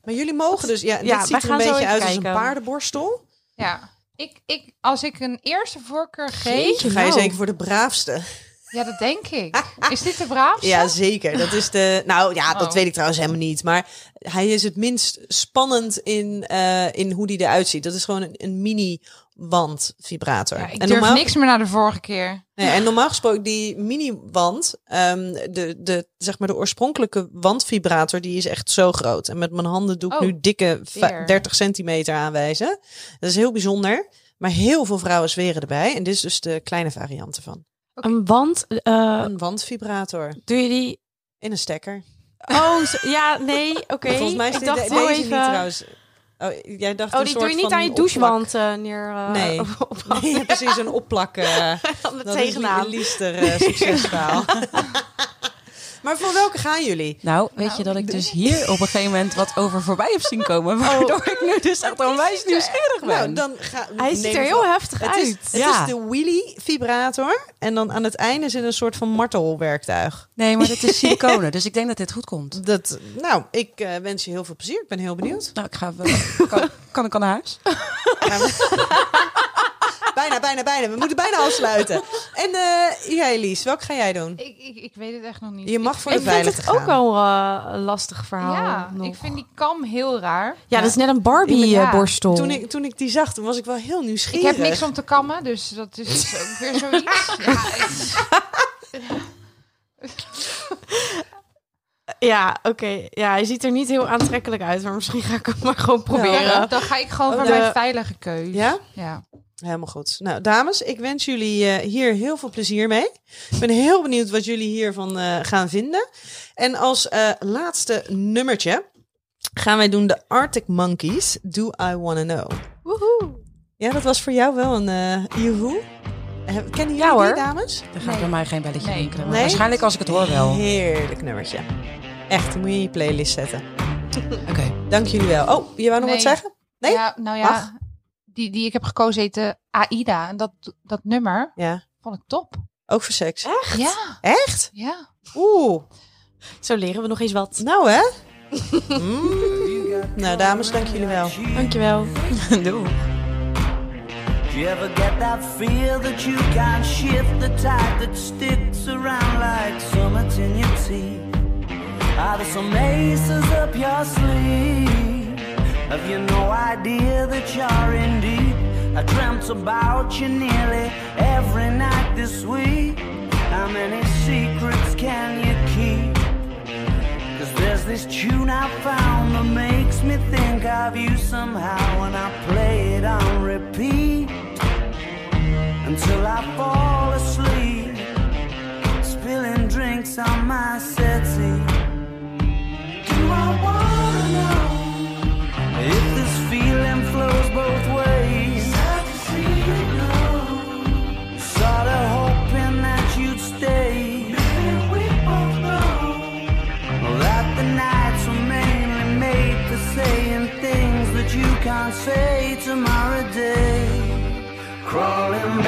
maar jullie mogen dus, ja, Ja, dit ziet er een beetje uit als een paardenborstel. Ja. Ik, ik, als ik een eerste voorkeur geef, Jeetje, Ga je nou. zeker voor de braafste? Ja, dat denk ik. Is dit de braafste? Ja, zeker. Dat is de. Nou ja, dat Oh. weet ik trouwens helemaal niet. Maar hij is het minst spannend in, eh, in hoe die eruit ziet. Dat is gewoon een, een mini wandvibrator. Ja, ik en durf normaal, niks meer naar de vorige keer. nee, en normaal gesproken die mini wand, ehm, de, de zeg maar de oorspronkelijke wandvibrator, die is echt zo groot. En met mijn handen doe ik Oh, nu dikke va- weer. 30 centimeter aanwijzen. Dat is heel bijzonder. Maar heel veel vrouwen zweren erbij. En dit is dus de kleine variant ervan. Een wand, eh, Een wandvibrator doe je die... in een stekker. Oh, zo- ja, nee, oké. Volgens mij is ik dacht de- deze even... niet trouwens. Oh, jij dacht Oh, een die doe je niet aan je douchewand eh, neer... eh, Nee. op- op- Nee, precies, een opplak. aan de dat is tegenaan. Liester succesverhaal. Maar voor welke gaan jullie? Nou, weet je dat ik dus hier op een gegeven moment wat over voorbij heb zien komen. Waardoor ik nu dus echt onwijs nieuwsgierig ben. Nou, dan ga, Hij ziet er het heel heftig Het uit. is, het Ja. is de wheelie vibrator. En dan aan het einde zit een soort van martelwerktuig. Nee, maar dit is siliconen, dus ik denk dat dit goed komt. Dat, nou, ik eh, wens je heel veel plezier. Ik ben heel benieuwd. Nou, ik ga wel- kan, kan ik al naar huis? bijna, bijna, bijna. We moeten bijna afsluiten. En eh jij, Lies, welke ga jij doen? Ik, ik, ik weet het echt nog niet. Je mag voor de Ik vind het gaan. ook wel eh, een lastig verhaal. Ja, nog. ik vind die kam heel raar. Ja, dat is net een Ja. Barbie-borstel. Toen ik, toen ik die zag, toen was ik wel heel Ik nieuwsgierig. heb niks om te kammen, dus dat is dus ook weer zoiets. Ja, oké. Ja, hij ziet er niet heel aantrekkelijk uit, maar misschien ga ik hem maar gewoon proberen. dan, dan ga ik gewoon voor De- mijn veilige keus. Ja? Ja. Helemaal goed. Nou, dames, ik wens jullie eh, hier heel veel plezier mee. Ik ben heel benieuwd wat jullie hiervan eh, gaan vinden. En als eh, laatste nummertje gaan wij doen de Arctic Monkeys. Do I Wanna Know? Woehoe. Ja, dat was voor jou wel een uh, joehoe. Eh, Kennen jullie Ja, die, hoor. dames? Er gaat Nee. bij mij geen belletje Nee. rinkelen. maar Nee? Waarschijnlijk als ik het hoor wel. Heerlijk nummertje. Echt, die moet je in je playlist zetten. Oké. Dank jullie wel. Oh, je wou nog Nee. wat zeggen? Nee? Ja, nou ja, Mag? Die, die ik heb gekozen heet eh, Aida. En dat, dat nummer Ja, vond ik top. ook voor seks. Ja, Echt? ja. Oeh, Zo leren we nog eens wat. nou hè? Mm. Nou, dames, dank jullie wel. Dankjewel. Doei. Do you ever get that feel that you can't shift the tide that sticks around like summits in your teeth? Are there some aces up your sleeve? Have you no idea that you're in deep? I dreamt about you nearly every night this week. How many secrets can you keep? Cause there's this tune I found that makes me think of you somehow when I play it on repeat until I fall asleep, spilling drinks on my settee. Do I wanna flows both ways? Sorta hoping that you'd stay. We both know that the nights were mainly made for saying things that you can't say tomorrow day. Crawling back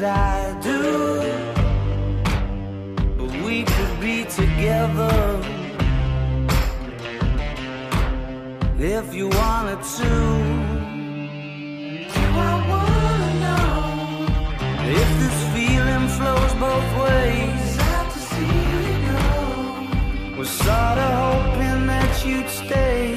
as I do. But we could be together if you wanted to. Do I wanna know if this feeling flows both ways? Out to see you go. Was sorta hoping that you'd stay.